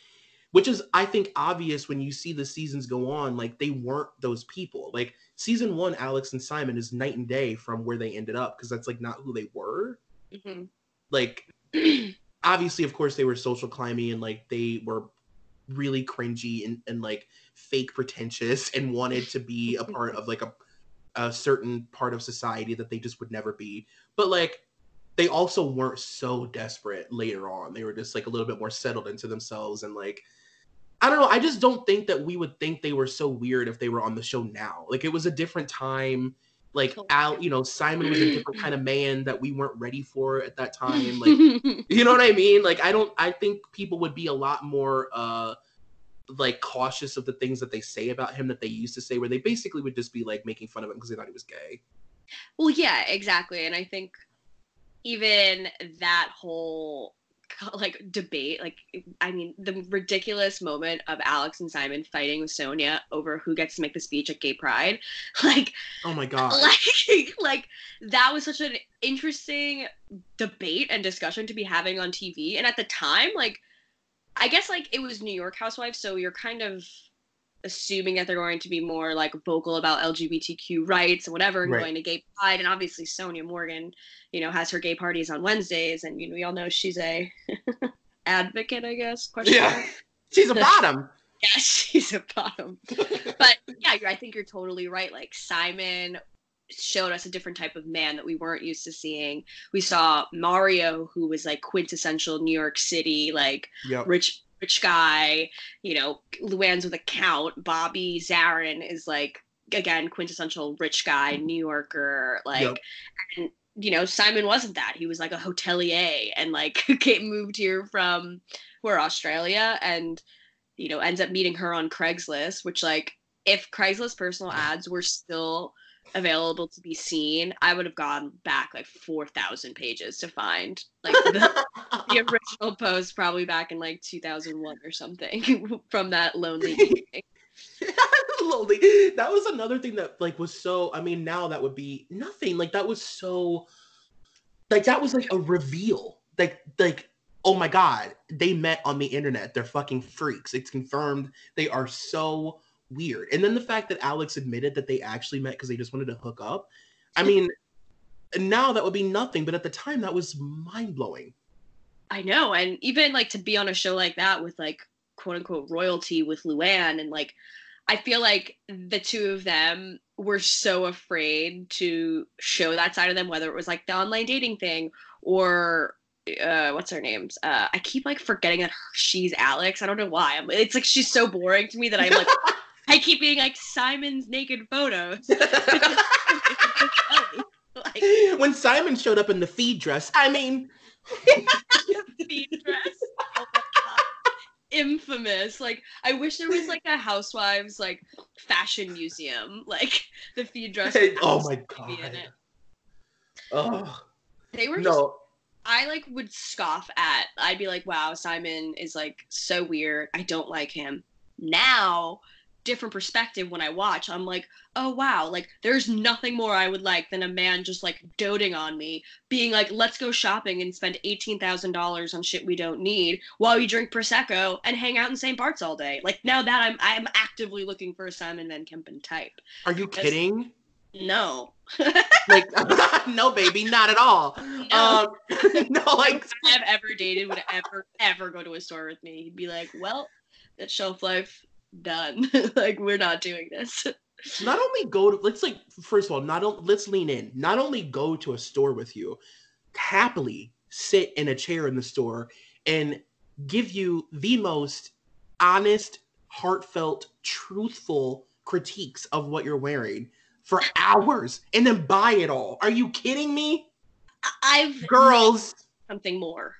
which is I think obvious when you see the seasons go on like they weren't those people. Like season 1 Alex and Simon is night and day from where they ended up because that's like not who they were. Mhm. Like obviously of course they were social climbing and like they were really cringy and, and like fake pretentious and wanted to be a part of like a, a certain part of society that they just would never be. But like they also weren't so desperate later on. They were just like a little bit more settled into themselves and like i don't know. I just don't think that we would think they were so weird if they were on the show now. Like it was a different time. Like al you know simon was a different kind of man that we weren't ready for at that time. Like you know what I mean? Like I don't I think people would be a lot more uh like cautious of the things that they say about him that they used to say where they basically would just be like making fun of him because they thought he was gay. Well, yeah, exactly. And I think even that whole like debate, like I mean, the ridiculous moment of Alex and Simon fighting with Sonia over who gets to make the speech at Gay Pride, like, Oh my god. like, like that was such an interesting debate and discussion to be having on TV. And at the time, like, I guess like it was New York Housewives, so you're kind of assuming that they're going to be more like vocal about LGBTQ rights and whatever, and Right. going to gay pride. And obviously, Sonia Morgan, you know, has her gay parties on Wednesdays, and you know, we all know she's a advocate, I guess. Question Yeah. mark. She's a bottom. Yeah, she's a bottom. But yeah, I think you're totally right. Like Simon showed us a different type of man that we weren't used to seeing. We saw Mario, who was like quintessential New York City, like yep. rich rich guy. You know, Luann's with a count. Bobby Zarin is like again quintessential rich guy, New Yorker. Like, Yep. and you know, Simon wasn't that. He was like a hotelier and like came moved here from where Australia and you know ends up meeting her on Craigslist, which like if Craigslist personal ads were still available to be seen, I would have gone back like four thousand pages to find like the, the original post, probably back in like two thousand one or something from that lonely. Lonely. That was another thing that like was so I mean now that would be nothing. Like that was so like that was like a reveal. Like like oh my god, they met on the internet. They're fucking freaks. It's confirmed they are so weird. And then the fact that Alex admitted that they actually met because they just wanted to hook up. I mean, now that would be nothing, but at the time that was mind blowing. I know, and even like to be on a show like that with like quote unquote royalty with Luann, and like I feel like the two of them were so afraid to show that side of them, whether it was like the online dating thing or uh what's her name's uh i keep like forgetting that she's alex i don't know why I'm, it's like she's so boring to me that i'm like i keep being like simon's naked photos like when Simon showed up in the feed dress, I mean, the feed dress oh infamous. Like I wish there was like a housewives like fashion museum, like the feed dress. oh my god. Oh. They were just, No. I like would scoff at. I'd be like, "Wow, Simon is like so weird. I don't like him." Now, different perspective when I watch. I'm like, "Oh wow, like there's nothing more I would like than a man just like doting on me, being like, "Let's go shopping and spend $18,000 on shit we don't need while we drink prosecco and hang out in St. Bart's all day." Like now that I'm I'm actively looking for a Simon Van Kempen type. Are you kidding? No. Like no baby, not at all. no. Um no like I've ever dated would ever ever go to a store with me. He'd be like, "Well, that shelf life done. like we're not doing this." not only go to let's like first of all not let's lean in not only go to a store with you happily sit in a chair in the store and give you the most honest heartfelt truthful critiques of what you're wearing for hours and then buy it all are you kidding me I've girls something more.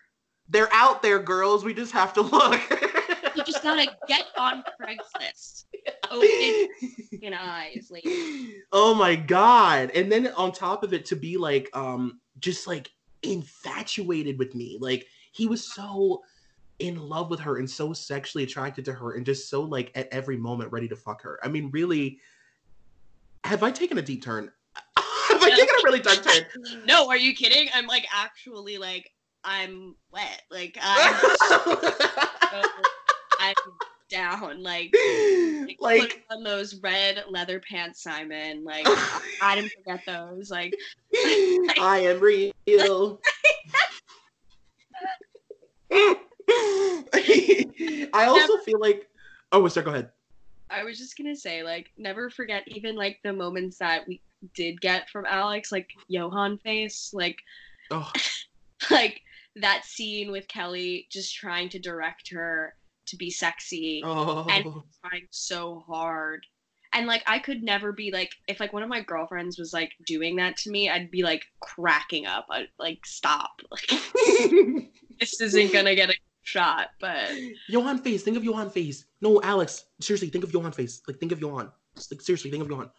they're out there girls we just have to look You just gotta get on Craigslist. Open fucking eyes, lady. oh my god and then on top of it to be like um just like infatuated with me like he was so in love with her and so sexually attracted to her and just so like at every moment ready to fuck her i mean really have i taken a deep turn have i taken a really dark turn No, are you kidding? I'm like actually like I'm wet. Like I'm, I'm down. Like, like, like on those red leather pants, Simon. Like I, I didn't forget those. Like I am real. I also feel like. Oh, sorry. Go ahead. I was just gonna say, like, never forget even like the moments that we did get from Alex, like Johan face, like Oh, like that scene with Kelly just trying to direct her to be sexy oh. and trying so hard. And like I could never be like if like one of my girlfriends was like doing that to me, I'd be like cracking up. I'd like stop. Like this isn't gonna get a shot, but Johan face. Think of Johan face. No, Alex. Seriously, think of Johan face. Like, think of Johan. Like, seriously, think of Johan.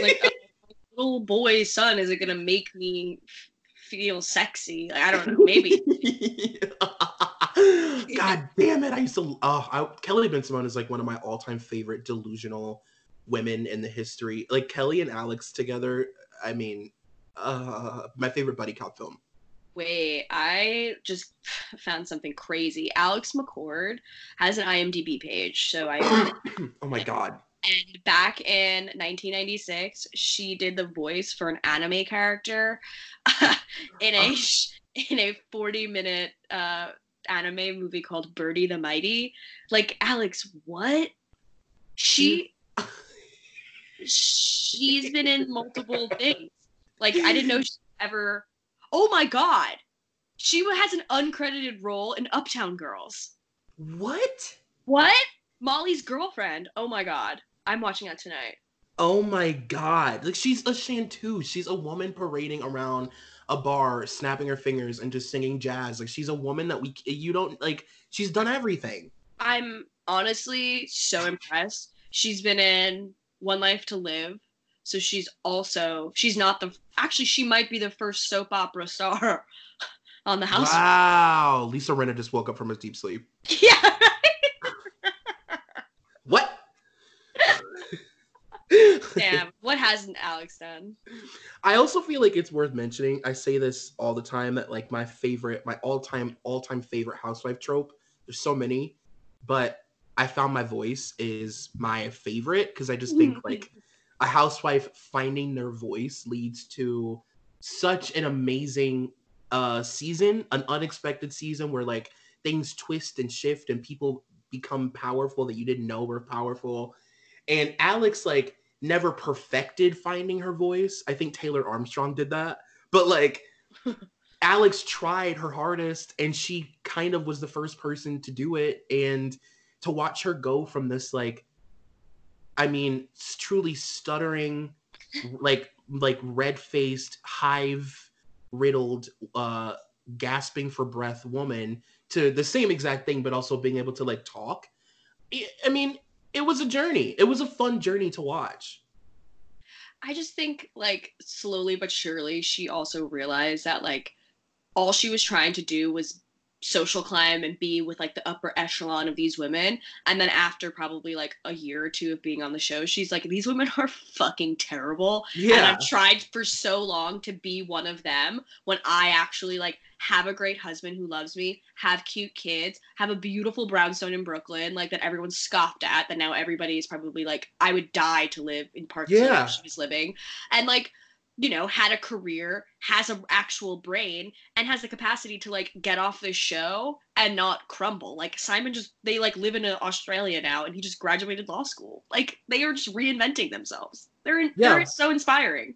like oh, a little boy's son is it gonna make me feel sexy like, i don't know maybe God damn it! I used to. Oh, I, Kelly Bensimon is like one of my all-time favorite delusional women in the history. Like Kelly and Alex together. I mean, uh, my favorite buddy cop film. wait i just found something crazy alex mccord has an imdb page so i oh my god. and back in 1996 she did the voice for an anime character in a in a 40 minute uh anime movie called Birdy the Mighty. Like alex what? She she's been in multiple things. Like i didn't know she ever oh my god. She has an uncredited role in uptown girls. What? what? Molly's girlfriend. Oh my god. I'm watching that tonight. Oh my god. Like she's a chanteuse. She's a woman parading around a bar, snapping her fingers and just singing jazz. Like she's a woman that we you don't like she's done everything. I'm honestly so impressed. She's been in One Life to Live. So she's also she's not the actually she might be the first soap opera star on the house. Wow. Lisa Rinna just woke up from a deep sleep. Yeah. What? Damn. What hasn't Alex done? I also feel like it's worth mentioning. I say this all the time that like my favorite, my all-time, all-time favorite housewife trope. There's so many, but I found my voice is my favorite because I just think like a housewife finding their voice leads to such an amazing uh season, an unexpected season where like things twist and shift and people become powerful that you didn't know were powerful. And Alex like never perfected finding her voice. I think Taylor Armstrong did that. But like Alex tried her hardest and she kind of was the first person to do it and to watch her go from this like I mean, truly stuttering like like red-faced, hive riddled uh gasping for breath woman to the same exact thing, but also being able to like talk. I mean, it was a journey. It was a fun journey to watch. I just think like slowly but surely she also realized that like all she was trying to do was social climb and be with like the upper echelon of these women and then after probably like a year or two of being on the show she's like these women are fucking terrible yeah. and i've tried for so long to be one of them when i actually like have a great husband who loves me have cute kids have a beautiful brownstone in brooklyn like that everyone scoffed at that now everybody is probably like i would die to live in park yeah. she was living and like you know, had a career, has an actual brain, and has the capacity to like get off this show and not crumble. Like Simon just they like live in uh, Australia now and he just graduated law school. Like they are just reinventing themselves. They're yeah. they're so inspiring.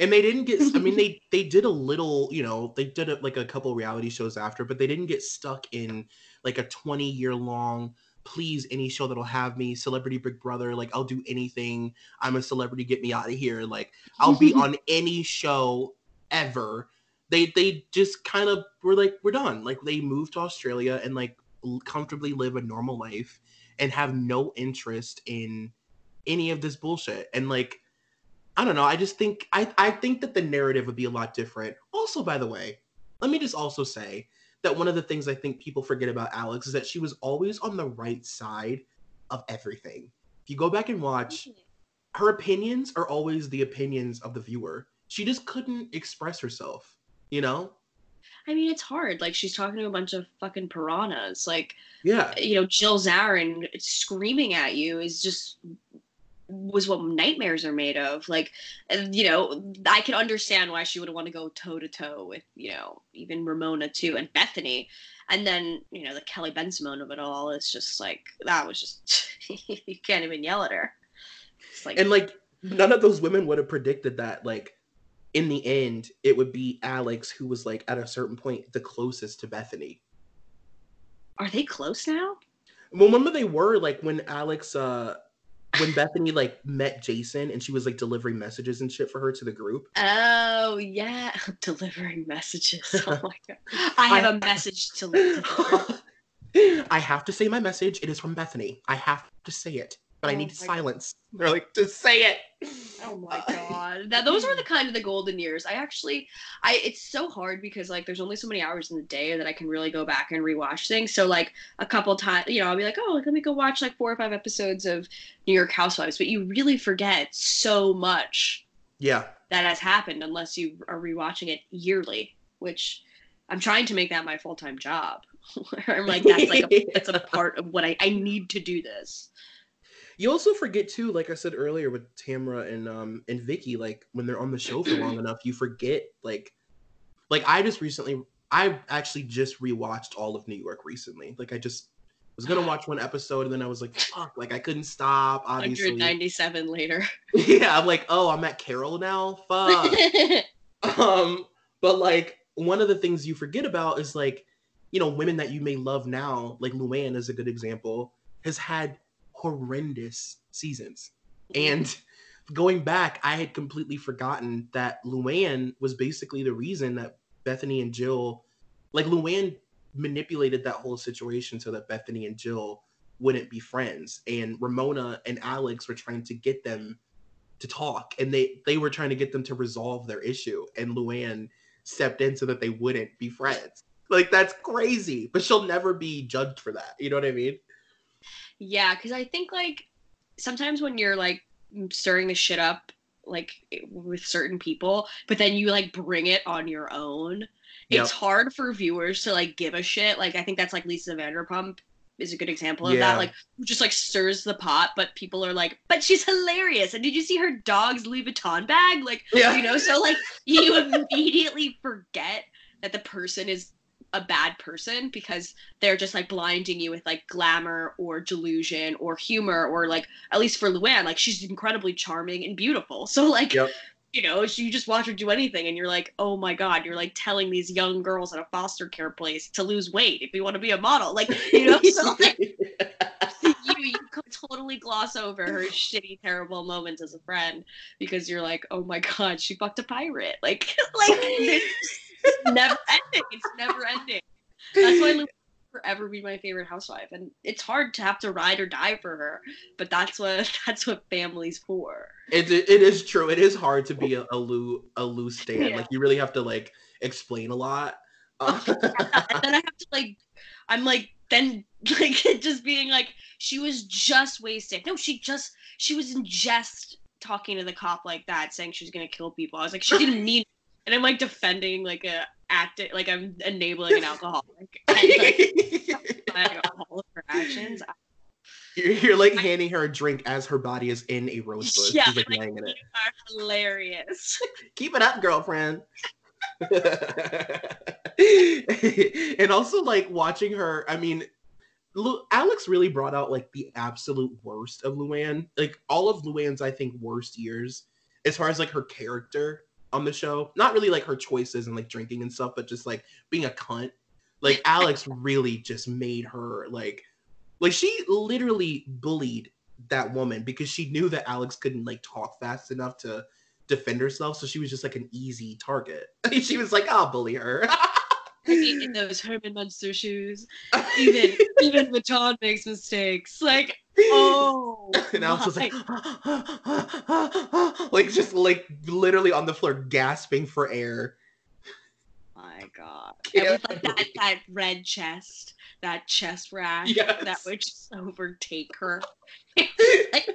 And they didn't get I mean they they did a little, you know, they did a, like a couple reality shows after, but they didn't get stuck in like a 20 year long please any show that'll have me celebrity big brother like i'll do anything. I'm a celebrity get me out of here. Like i'll be on any show ever. They they just kind of were like we're done. Like they moved to australia and like comfortably live a normal life and have no interest in any of this bullshit. And like i don't know. I just think i i think that the narrative would be a lot different. Also by the way let me just also say that one of the things I think people forget about Alex is that she was always on the right side of everything. If you go back and watch, her opinions are always the opinions of the viewer. She just couldn't express herself, you know? I mean, it's hard. Like she's talking to a bunch of fucking piranhas. Like, yeah, you know, Jill Zarin screaming at you is just was what nightmares are made of. Like, you know, I can understand why she would want to go toe to toe with, you know, even Ramona too and Bethany. And then, you know, the Kelly Bensimon of it all is just like, that was just, you can't even yell at her. It's like, and like, none of those women would have predicted that, like, in the end, it would be Alex who was, like, at a certain point, the closest to Bethany. Are they close now? Well, remember they were, like, when Alex, uh, when Bethany like met Jason and she was like delivering messages and shit for her to the group. Oh yeah, delivering messages. Oh my god, I have I, a message to deliver. I have to say my message. It is from Bethany. I have to say it but oh I need silence. God. They're like, just say it. Oh my god. Now those were the kind of the golden years. I actually I it's so hard because like there's only so many hours in the day that I can really go back and rewatch things. So like a couple times, you know, I'll be like, oh, let me go watch like four or five episodes of New York Housewives, but you really forget so much. Yeah. That has happened unless you are rewatching it yearly, which I'm trying to make that my full time job. I'm like that's like a, that's a part of what I I need to do this. You also forget too, like I said earlier with Tamra and um and Vicki, like when they're on the show for long enough, you forget like like I just recently I actually just rewatched all of New York recently. Like I just was gonna watch one episode and then I was like, fuck, like I couldn't stop. Obviously, 197 later. yeah, I'm like, oh, I'm at Carol now. Fuck. um, but like one of the things you forget about is like, you know, women that you may love now, like Luann is a good example, has had horrendous seasons. And going back, I had completely forgotten that Luann was basically the reason that Bethany and Jill, like Luann manipulated that whole situation so that Bethany and Jill wouldn't be friends. And Ramona and Alex were trying to get them to talk and they they were trying to get them to resolve their issue and Luann stepped in so that they wouldn't be friends. Like that's crazy, but she'll never be judged for that. You know what I mean? Yeah, because I think like sometimes when you're like stirring the shit up like with certain people, but then you like bring it on your own. Yep. It's hard for viewers to like give a shit. Like I think that's like Lisa Vanderpump is a good example of yeah. that. Like just like stirs the pot, but people are like, but she's hilarious. And did you see her dog's Louis Vuitton bag? Like, yeah. you know, so like you immediately forget that the person is a bad person because they're just like blinding you with like glamour or delusion or humor or like at least for Luann, like she's incredibly charming and beautiful. So like yep. you know, you just watch her do anything and you're like, oh my god, you're like telling these young girls at a foster care place to lose weight if you want to be a model. Like, you know, so like you, you totally gloss over her shitty, terrible moments as a friend because you're like, oh my god, she fucked a pirate. Like like never ending. It's never ending. That's why Lou forever be my favorite housewife, and it's hard to have to ride or die for her. But that's what that's what family's for. It, it, is true. It is hard to be a, a Lou a Lou stand. Yeah. Like you really have to like explain a lot. Uh, and then I have to like, I'm like, then like just being like, she was just wasted. No, she just she was in jest talking to the cop like that, saying she was gonna kill people. I was like, she didn't mean. And I'm like defending like a acting like I'm enabling an alcoholic. Like, buying all of her actions. you're, you're like handing her a drink as her body is in a rose bush. Yeah, She's like like, it. are hilarious. Keep it up, girlfriend. and also like watching her, I mean, Lu- Alex really brought out like the absolute worst of Luann. Like all of Luann's, I think, worst years as far as like her character on the show. Not really like her choices and like drinking and stuff, but just like being a cunt. Like Alex really just made her like like she literally bullied that woman because she knew that Alex couldn't like talk fast enough to defend herself. So she was just like an easy target. she was like, I'll bully her. I mean, in those Herman Munster shoes, even even Vuitton makes mistakes. Like, oh, and was like, like just like literally on the floor gasping for air. my god, Can't and with like that that red chest, that chest rash Yes. that would just overtake her. like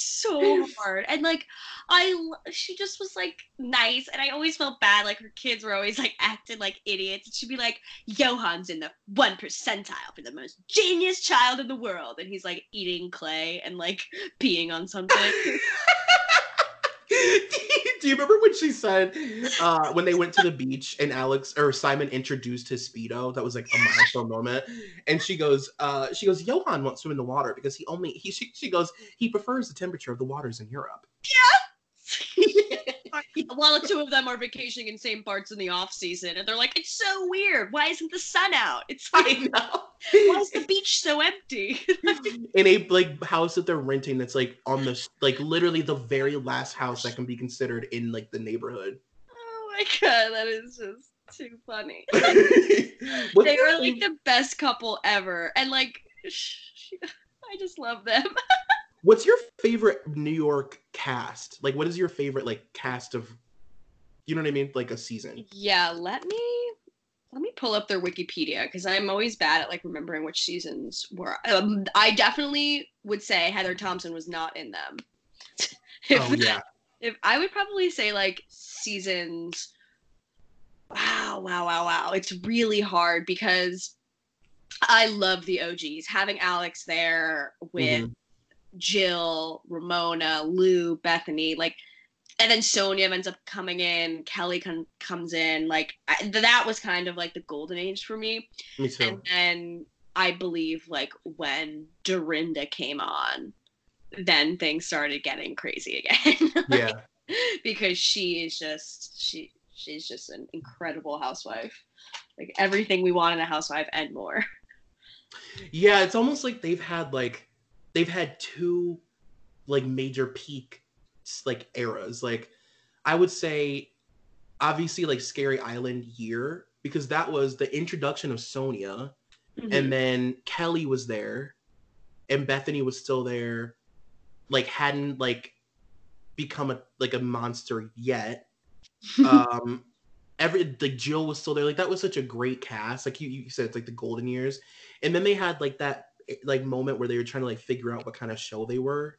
so hard. And like I, she just was like nice and i always felt bad like her kids were always like acting like idiots and she'd be like johan's in the one percentile for the most genius child in the world and he's like eating clay and like peeing on something Do you remember when she said uh, when they went to the beach and Alex or Simon introduced his speedo? That was like a milestone moment. And she goes, uh, she goes, Johan won't swim in the water because he only he she, she goes he prefers the temperature of the waters in Europe. while the two of them are vacationing in St. Barts in the off season and they're like it's so weird. Why isn't the sun out? It's like I know. why is the beach so empty? In a like house that they're renting that's like on the like literally the very last house that can be considered in like the neighborhood. oh my god that is just too funny. They were like the best couple ever and like sh- i just love them What's your favorite New York cast? Like, what is your favorite like cast of? You know what I mean? Like a season. yeah let me let me pull up their wikipedia because i'm always bad at like remembering which seasons were um, i definitely would say heather thomson was not in them if, Oh yeah. if i would probably say like seasons wow wow wow wow it's really hard because i love the og's having alex there with Mhm. Jill, Ramona, Lou, Bethany, like, and then Sonia ends up coming in. Kelly con- comes in. Like I, that was kind of like the golden age for me. Me too. And then I believe like when Dorinda came on, then things started getting crazy again. yeah. because she is just she she's just an incredible housewife. Like everything we want in a housewife and more. Yeah. It's almost like they've had like they've had two like major peak like eras. Like I would say, obviously like Scary Island year because that was the introduction of Sonia. Mm-hmm. and then Kelly was there, and Bethany was still there, like hadn't like become a like a monster yet. Um, every like Jill was still there. Like that was such a great cast. Like you, you said, it's like the golden years, and then they had like that like moment where they were trying to like figure out what kind of show they were,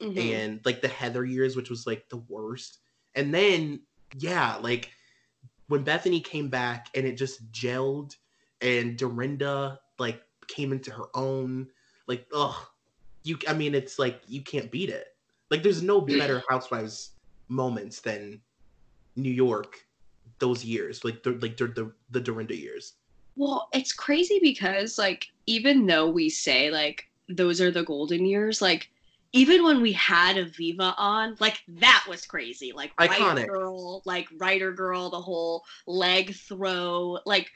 Mhm. and like the Heather years, which was like the worst. And then yeah, like when Bethany came back and it just gelled, and Dorinda like came into her own, like ugh, you. I mean, it's like you can't beat it. Like there's no better Housewives moments than New York those years, like the like the the, the Dorinda years. Well, it's crazy because like even though we say like those are the golden years, like even when we had Aviva on, like that was crazy. Like Iconic. Writer Girl, like Writer Girl, the whole leg throw, like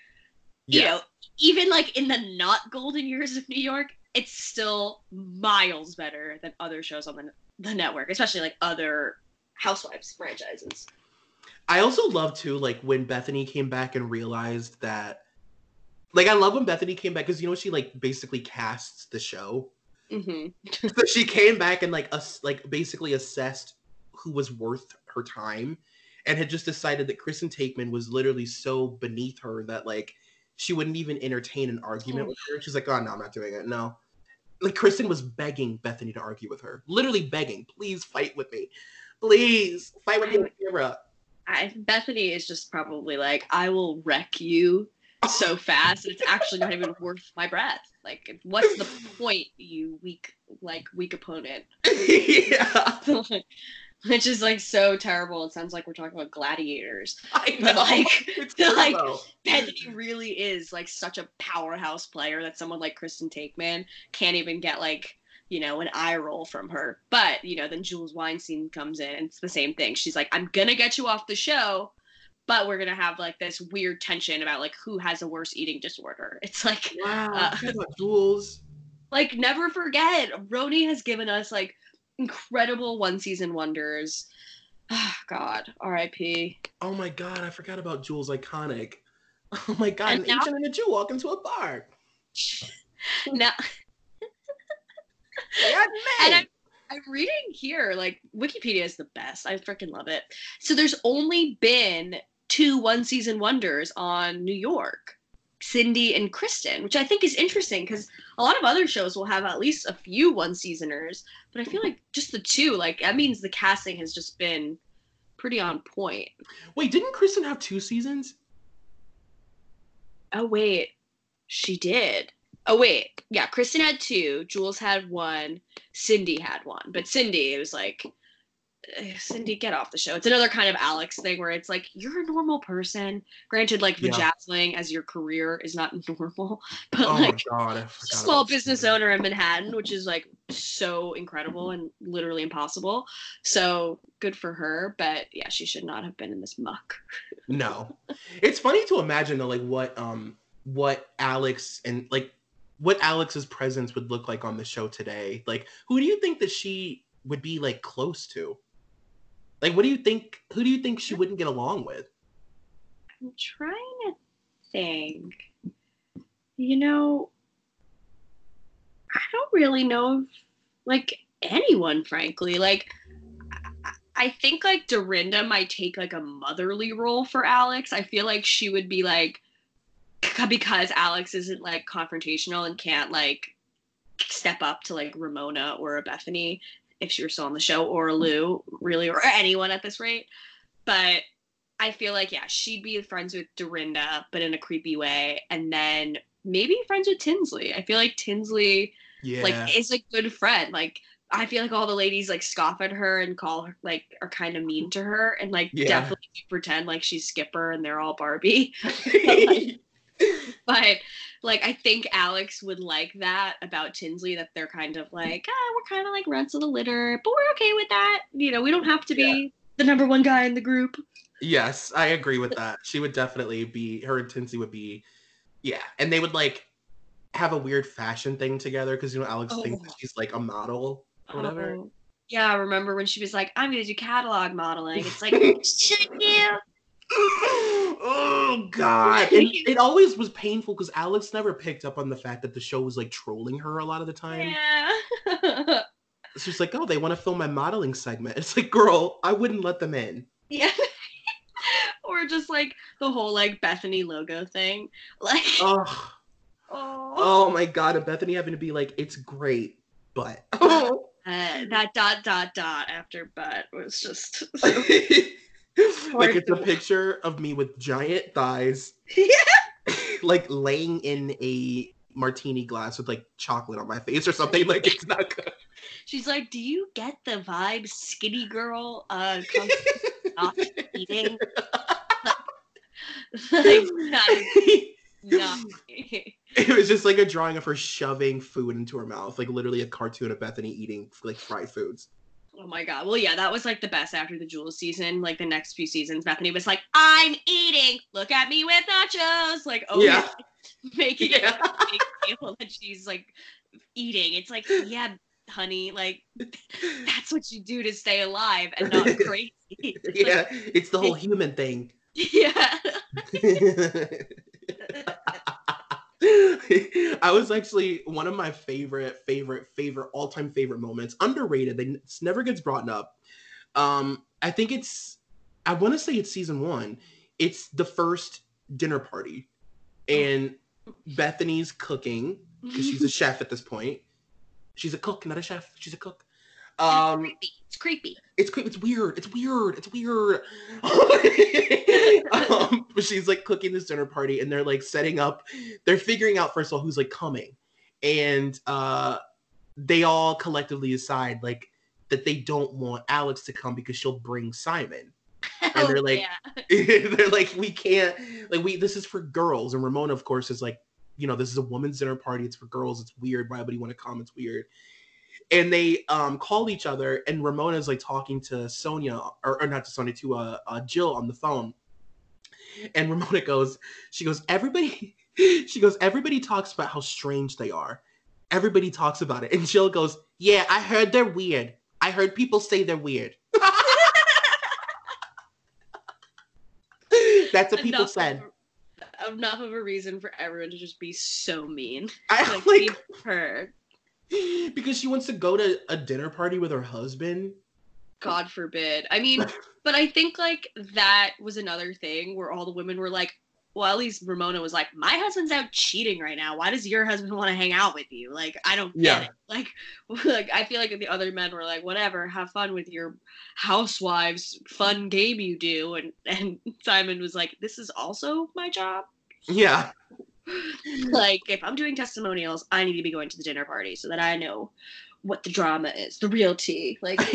you know, even like in the not golden years of New York, it's still miles better than other shows on the, the network, especially like other Housewives franchises. I also love too, like when Bethany came back and realized that Like I love when Bethany came back because you know she like basically casts the show. hmm so she came back and like us like basically assessed who was worth her time and had just decided that Kristen Taekman was literally so beneath her that like she wouldn't even entertain an argument Oh. with her. She's like, oh no, I'm not doing it. No. Like Kristen was begging Bethany to argue with her. Literally begging, please fight with me. Please fight with me on camera. I, Bethany is just probably like, I will wreck you so fast. It's actually not even worth my breath. Like, what's the point, you weak, like weak opponent? yeah. Which is like so terrible. It sounds like we're talking about gladiators. I But, like- it's like-. Bethany really is like such a powerhouse player that someone like Kristen Taekman can't even get like you know an eye roll from her. But you know then Jules Wainstein comes in and it's the same thing. She's like, I'm gonna get you off the show, but we're gonna have like this weird tension about like who has a worse eating disorder. It's like Wow. Uh, I forgot about Jules. like never forget Roni has given us like incredible one season wonders. Ah, God, R.I.P. Oh my god, I forgot about Jules Iconic. Oh my god, And an now- and a Jew walk into a bar. Now And men. I'm reading here, like Wikipedia is the best. I freaking love it. So there's only been two one season wonders on New York, Cindy and Kristen, which I think is interesting because a lot of other shows will have at least a few one seasoners, but I feel like just the two, like that means the casting has just been pretty on point. Wait, didn't Kristen have two seasons? Oh wait, she did. Oh wait, yeah, Kristen had two, Jules had one, Cindy had one. But Cindy, it was like, Cindy, get off the show. It's another kind of Alex thing where it's like you're a normal person. Granted, like Yeah. vajazzling as your career is not normal, but Oh like god, small business owner in Manhattan, which is like so incredible and literally impossible. So good for her, but yeah, she should not have been in this muck. No, it's funny to imagine though, like what um what Alex and like what Alex's presence would look like on the show today. Like, who do you think that she would be like close to? Like, what do you think? Who do you think she wouldn't get along with? I'm trying to think. You know, I don't really know of, like anyone, frankly. Like, I think like Dorinda might take like a motherly role for Alex. I feel like she would be like, because Alex isn't like confrontational and can't like step up to like Ramona or a Bethany if she were still on the show or Lou, really, or anyone at this rate. But I feel like yeah, she'd be friends with Dorinda, but in a creepy way, and then maybe friends with Tinsley. I feel like Tinsley Yeah, like is a good friend. Like I feel like all the ladies like scoff at her and call her like are kind of mean to her and like Yeah. definitely pretend like she's Skipper and they're all Barbie. but like I think Alex would like that about Tinsley that they're kind of like, ah, we're kind of like rents of the litter, but we're okay with that. You know, we don't have to be the number one guy in the group. Yes, I agree with that. She would definitely be her and Tinsy would be yeah. And they would like have a weird fashion thing together because you know Alex thinks Oh. that she's like a model or whatever. Oh. Yeah, I remember when she was like, I'm gonna do catalog modeling. It's like, should you? Oh god. And it always was painful because Alex never picked up on the fact that the show was like trolling her a lot of the time. Yeah. Just like, oh, they want to film my modeling segment. It's like, girl, I wouldn't let them in. yeah. or just like the whole like Bethany logo thing. Like, Oh, oh. oh my god, and Bethany having to be like, it's great, but Uh, that dot dot dot after butt was just like it's a picture of me with giant thighs, yeah. like laying in a martini glass with like chocolate on my face or something. Like it's not good. She's like, "Do you get the vibe, skinny girl? Uh, not eating." like is not. it was just like a drawing of her shoving food into her mouth, like literally a cartoon of Bethany eating like fried foods. Oh my god. Well, yeah, that was like the best after the Jules season. Like the next few seasons, Bethany was like, "I'm eating. Look at me with nachos." Like, oh Yeah. making Yeah. it that she's like eating. It's like, yeah, honey, like that's what you do to stay alive and not crazy. Like, yeah, it's the whole human thing. yeah. I was actually one of my favorite, favorite, favorite, all-time favorite moments. Underrated. They it never gets brought up. Um, I think it's. I want to say it's season one. It's the first dinner party, and Bethany's cooking because she's a chef at this point. She's a cook, not a chef. She's a cook. Um, it's creepy. It's creepy. It's weird. It's weird. It's weird. um, but she's like cooking this dinner party, and they're like setting up. They're figuring out first of all who's like coming, and uh, they all collectively decide like that they don't want Alex to come because she'll bring Simon. And they're like, yeah. they're like, we can't, like, we, this is for girls. And Ramona, of course, is like, you know, this is a woman's dinner party. It's for girls. It's weird. Why would you want to come? It's weird. And they um call each other, and Ramona's like talking to Sonja, or, or not to Sonja, to uh, uh Jill on the phone. And Ramona goes, she goes, everybody, she goes, everybody talks about how strange they are. Everybody talks about it. And Jill goes, yeah, I heard they're weird. I heard people say they're weird. That's what people Enough said. Of, enough of a reason for everyone to just be so mean. I Like, like her. because she wants to go to a dinner party with her husband. God forbid. I mean, but I think like that was another thing where all the women were like, well, at least Ramona was like, my husband's out cheating right now. Why does your husband want to hang out with you? Like, I don't get Yeah. it. Like, like I feel like the other men were like, whatever, have fun with your housewives fun game you do. And and Simon was like, this is also my job. Yeah. like, if I'm doing testimonials, I need to be going to the dinner party so that I know what the drama is, the real tea. Like,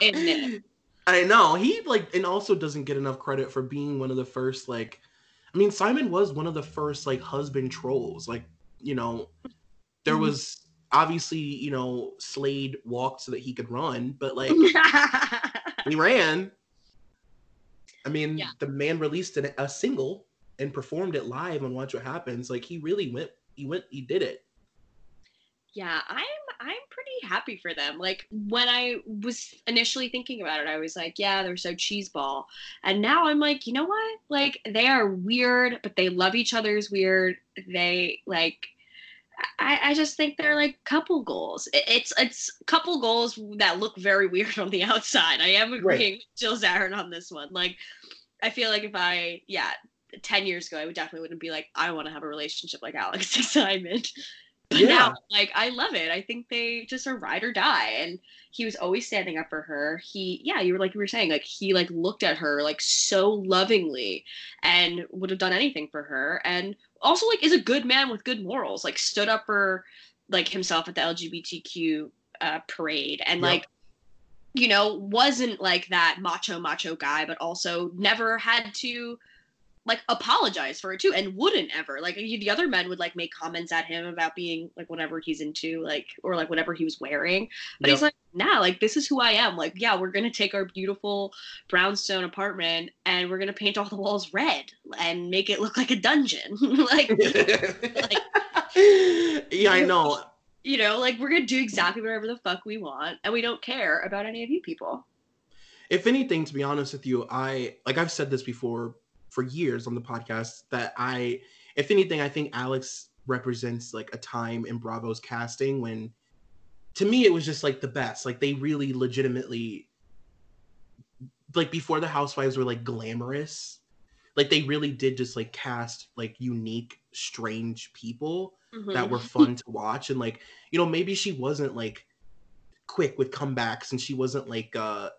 in. I know. He like and also doesn't get enough credit for being one of the first like I mean Simon was one of the first like husband trolls. Like, you know, there Mhm. was obviously, you know, Slade walked so that he could run, but like he ran. I mean, Yeah. the man released an, a single and performed it live on Watch What Happens. Like he really went he went he did it. yeah i'm i'm pretty happy for them like when i was initially thinking about it i was like yeah they're so cheeseball and now i'm like you know what like they are weird but they love each other's weird they like I, I just think they're like couple goals. It- It's it's couple goals that look very weird on the outside. I am agreeing with Jill Zarin on this one. Like, I feel like if I yeah, ten years ago, I would definitely wouldn't be like I want to have a relationship like Alex and Simon. But Yeah. now, like, I love it. I think they just are ride or die. And he was always standing up for her. He, yeah, you were like you were saying, like he like looked at her like so lovingly, and would have done anything for her. And also like is a good man with good morals. Like stood up for like himself at the LGBTQ uh, parade, and Yep. like you know wasn't like that macho macho guy, but also never had to like apologize for it too and wouldn't ever like he- the other men would like make comments at him about being like whatever he's into like or like whatever he was wearing but he's like nah like this is who i am like yeah we're gonna take our beautiful brownstone apartment and we're gonna paint all the walls red and make it look like a dungeon like, like yeah, I know. you know like we're gonna do exactly whatever the fuck we want and we don't care about any of you people If anything, to be honest with you, I like I've said this before for years on the podcast that I, if anything, I think Alex represents like a time in Bravo's casting when, to me, it was just like the best. Like they really legitimately, like before the Housewives were like glamorous, like they really did just like cast like unique, strange people that were fun to watch and like you know maybe she wasn't like quick with comebacks and she wasn't like uh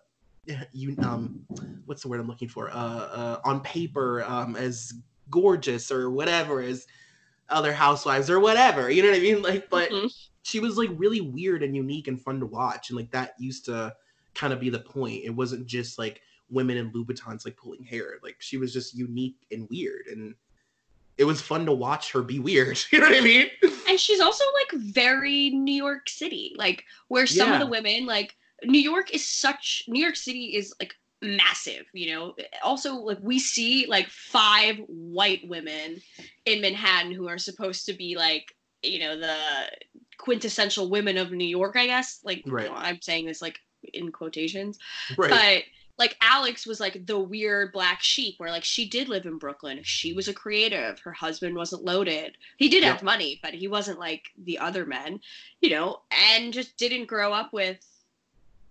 you um what's the word i'm looking for? Uh, uh on paper um as gorgeous or whatever as other housewives or whatever you know what i mean? Like but Mhm. she was like really weird and unique and fun to watch and like that used to kind of be the point. It wasn't just like women in louboutins like pulling hair. Like she was just unique and weird and it was fun to watch her be weird you know what i mean? And she's also like very New York City, like where some of the women like New York is such New York City is like massive, you know. Also, like we see like five white women in Manhattan who are supposed to be like you know the quintessential women of New York, I guess. Like you know, I'm saying this like in quotations, right but like Alex was like the weird black sheep where like she did live in Brooklyn. She was a creative. Her husband wasn't loaded. He did Yeah. have money, but he wasn't like the other men, you know, and just didn't grow up with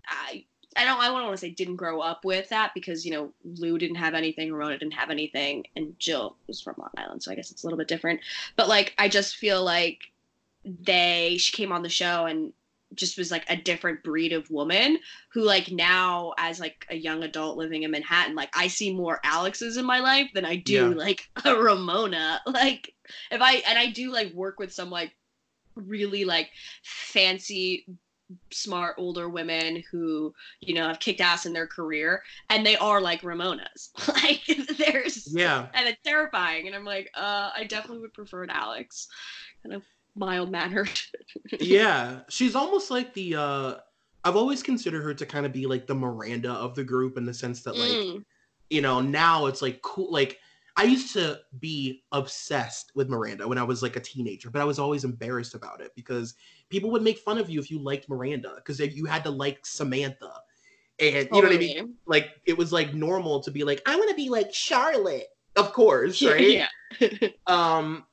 I I don't I don't want to say didn't grow up with that because you know Lou didn't have anything, Ramona didn't have anything, and Jill was from Long Island, so I guess it's a little bit different. But like I just feel like they she came on the show and just was like a different breed of woman who like now as like a young adult living in Manhattan, like I see more Alexes in my life than I do Yeah. like a Ramona. Like if I and I do like work with some like really like fancy smart older women who you know have kicked ass in their career and they are like ramonas like there's Yeah. and it's terrifying and i'm like uh i definitely would prefer an alex kind of mild mannered yeah. She's almost like the uh I've always considered her to kind of be like the Miranda of the group in the sense that like Mm. you know, now it's like cool. Like I used to be obsessed with Miranda when I was like a teenager, but I was always embarrassed about it because people would make fun of you if you liked Miranda because you had to like Samantha. And you know what I mean? Like it was like normal to be like, I want to be like Charlotte, of course, right? yeah Um,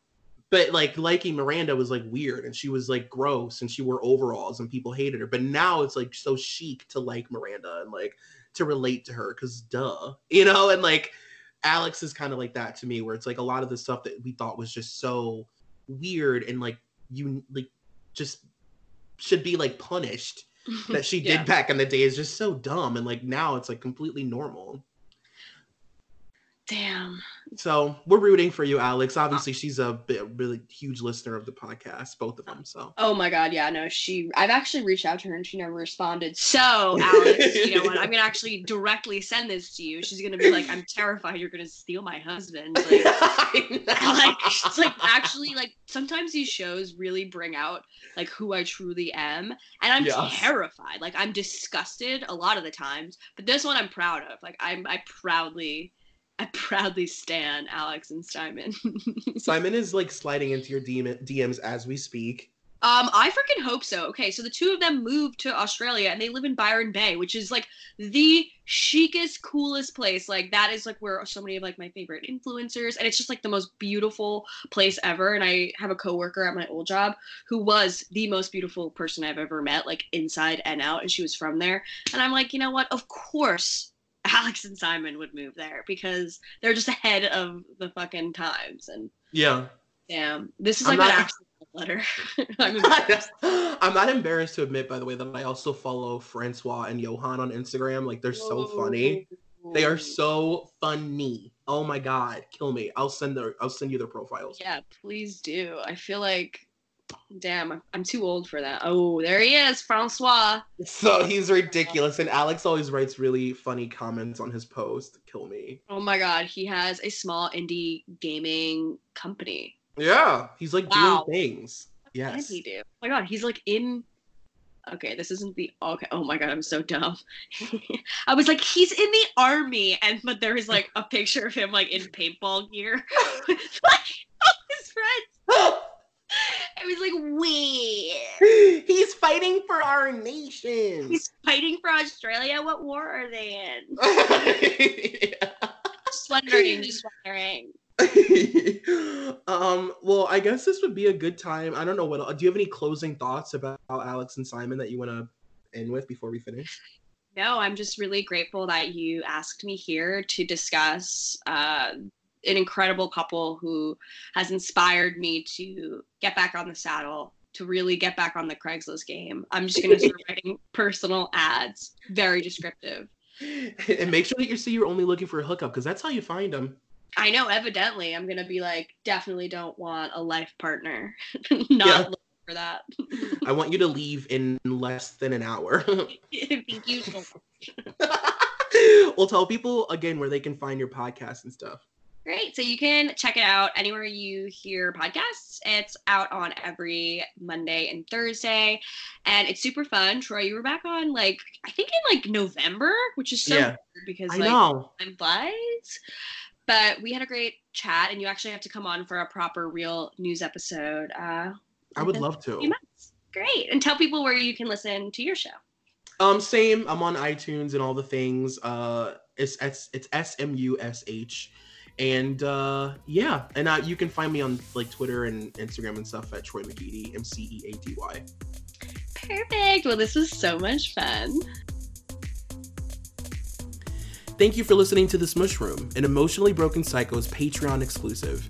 but like liking Miranda was like weird and she was like gross and she wore overalls and people hated her. But now it's like so chic to like Miranda and like to relate to her because duh, you know, and like Alex is kind of like that to me, where it's like a lot of the stuff that we thought was just so weird and like you like just should be like punished that she did Yeah. back in the day is just so dumb and like now it's like completely normal. Damn So we're rooting for you, Alex. Oh. Obviously, she's a bi- really huge listener of the podcast, both of them. So Oh my god, yeah, no, she I've actually reached out to her and she never responded. So, Alex, you know what? I'm gonna actually directly send this to you. She's gonna be like, I'm terrified you're gonna steal my husband. Like, like it's like actually like sometimes these shows really bring out like who I truly am. And I'm Yes. terrified. Like I'm disgusted a lot of the times. But this one I'm proud of. Like I'm I proudly I proudly stand Alex and Simon. Simon is like sliding into your DM- DMs as we speak. Um, I freaking hope so. Okay, so the two of them moved to Australia and they live in Byron Bay, which is like the chicest, coolest place. Like that is like where so many of like my favorite influencers, and it's just like the most beautiful place ever. And I have a coworker at my old job who was the most beautiful person I've ever met, like inside and out, and she was from there. And I'm like, you know what? Of course. Alex and Simon would move there because they're just ahead of the fucking times. And Yeah. damn, this is I'm like an not- actual letter. I'm embarrassed. I'm not embarrassed to admit, by the way, that I also follow Francois and Johan on Instagram. Like they're so funny. They are so funny. Oh my god, kill me. I'll send their I'll send you their profiles. Yeah, please do. I feel like, damn, I'm- too old for that. Oh, there he is, Francois. So he's ridiculous. And Alex always writes really funny comments on his post. Kill me. Oh my god, he has a small indie gaming company. Yeah. He's like Wow. doing things. What Yes. he do? Oh my god, he's like in. Okay, this isn't the okay. Oh my god, I'm so dumb. I was like, he's in the army, and but there was like a picture of him like in paintball gear, with like all his friends. I was like, wait. He's fighting for our nation. He's fighting for Australia. What war are they in? Just wondering. Just wondering. um, well, I guess this would be a good time. I don't know what. Do you have any closing thoughts about Alex and Simon that you want to end with before we finish? No, I'm just really grateful that you asked me here to discuss uh, an incredible couple who has inspired me to get back on the saddle, to really get back on the Craigslist game. I'm just going to start writing personal ads, very descriptive. and make sure that you see you're only looking for a hookup because that's how you find them. I know, evidently, I'm going to be like, definitely don't want a life partner. Not Yeah. looking for that. I want you to leave in less than an hour. Thank you so much. we'll tell people again where they can find your podcast and stuff. Great. So you can check it out anywhere you hear podcasts. It's out on every Monday and Thursday. And it's super fun. Troy, you were back on like I think in like November, which is so Yeah. weird because I like know. time flies. But we had a great chat and you actually have to come on for a proper real news episode. Uh I would love to. months. Great. And tell people where you can listen to your show. Um, same. I'm on iTunes and all the things. Uh, it's it's it's S M U S H, and uh, yeah, and uh, you can find me on like Twitter and Instagram and stuff at Troy McEady, M C E A D Y. Perfect. Well, this was so much fun. Thank you for listening to This Mushroom, an Emotionally Broken Psycho's Patreon exclusive.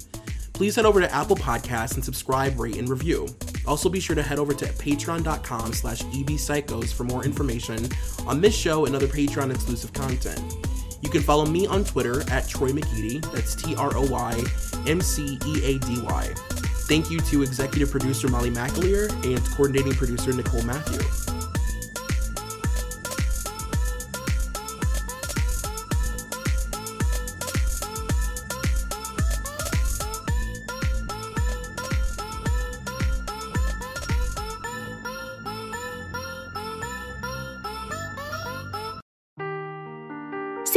Please head over to Apple Podcasts and subscribe, rate, and review. Also be sure to head over to patreon.com slash ebpsychos for more information on this show and other Patreon exclusive content. You can follow me on Twitter at Troy McEady, that's T-R-O-Y M-C-E-A-D-Y. Thank you to executive producer Molly McAleer and coordinating producer Nicole Matthew.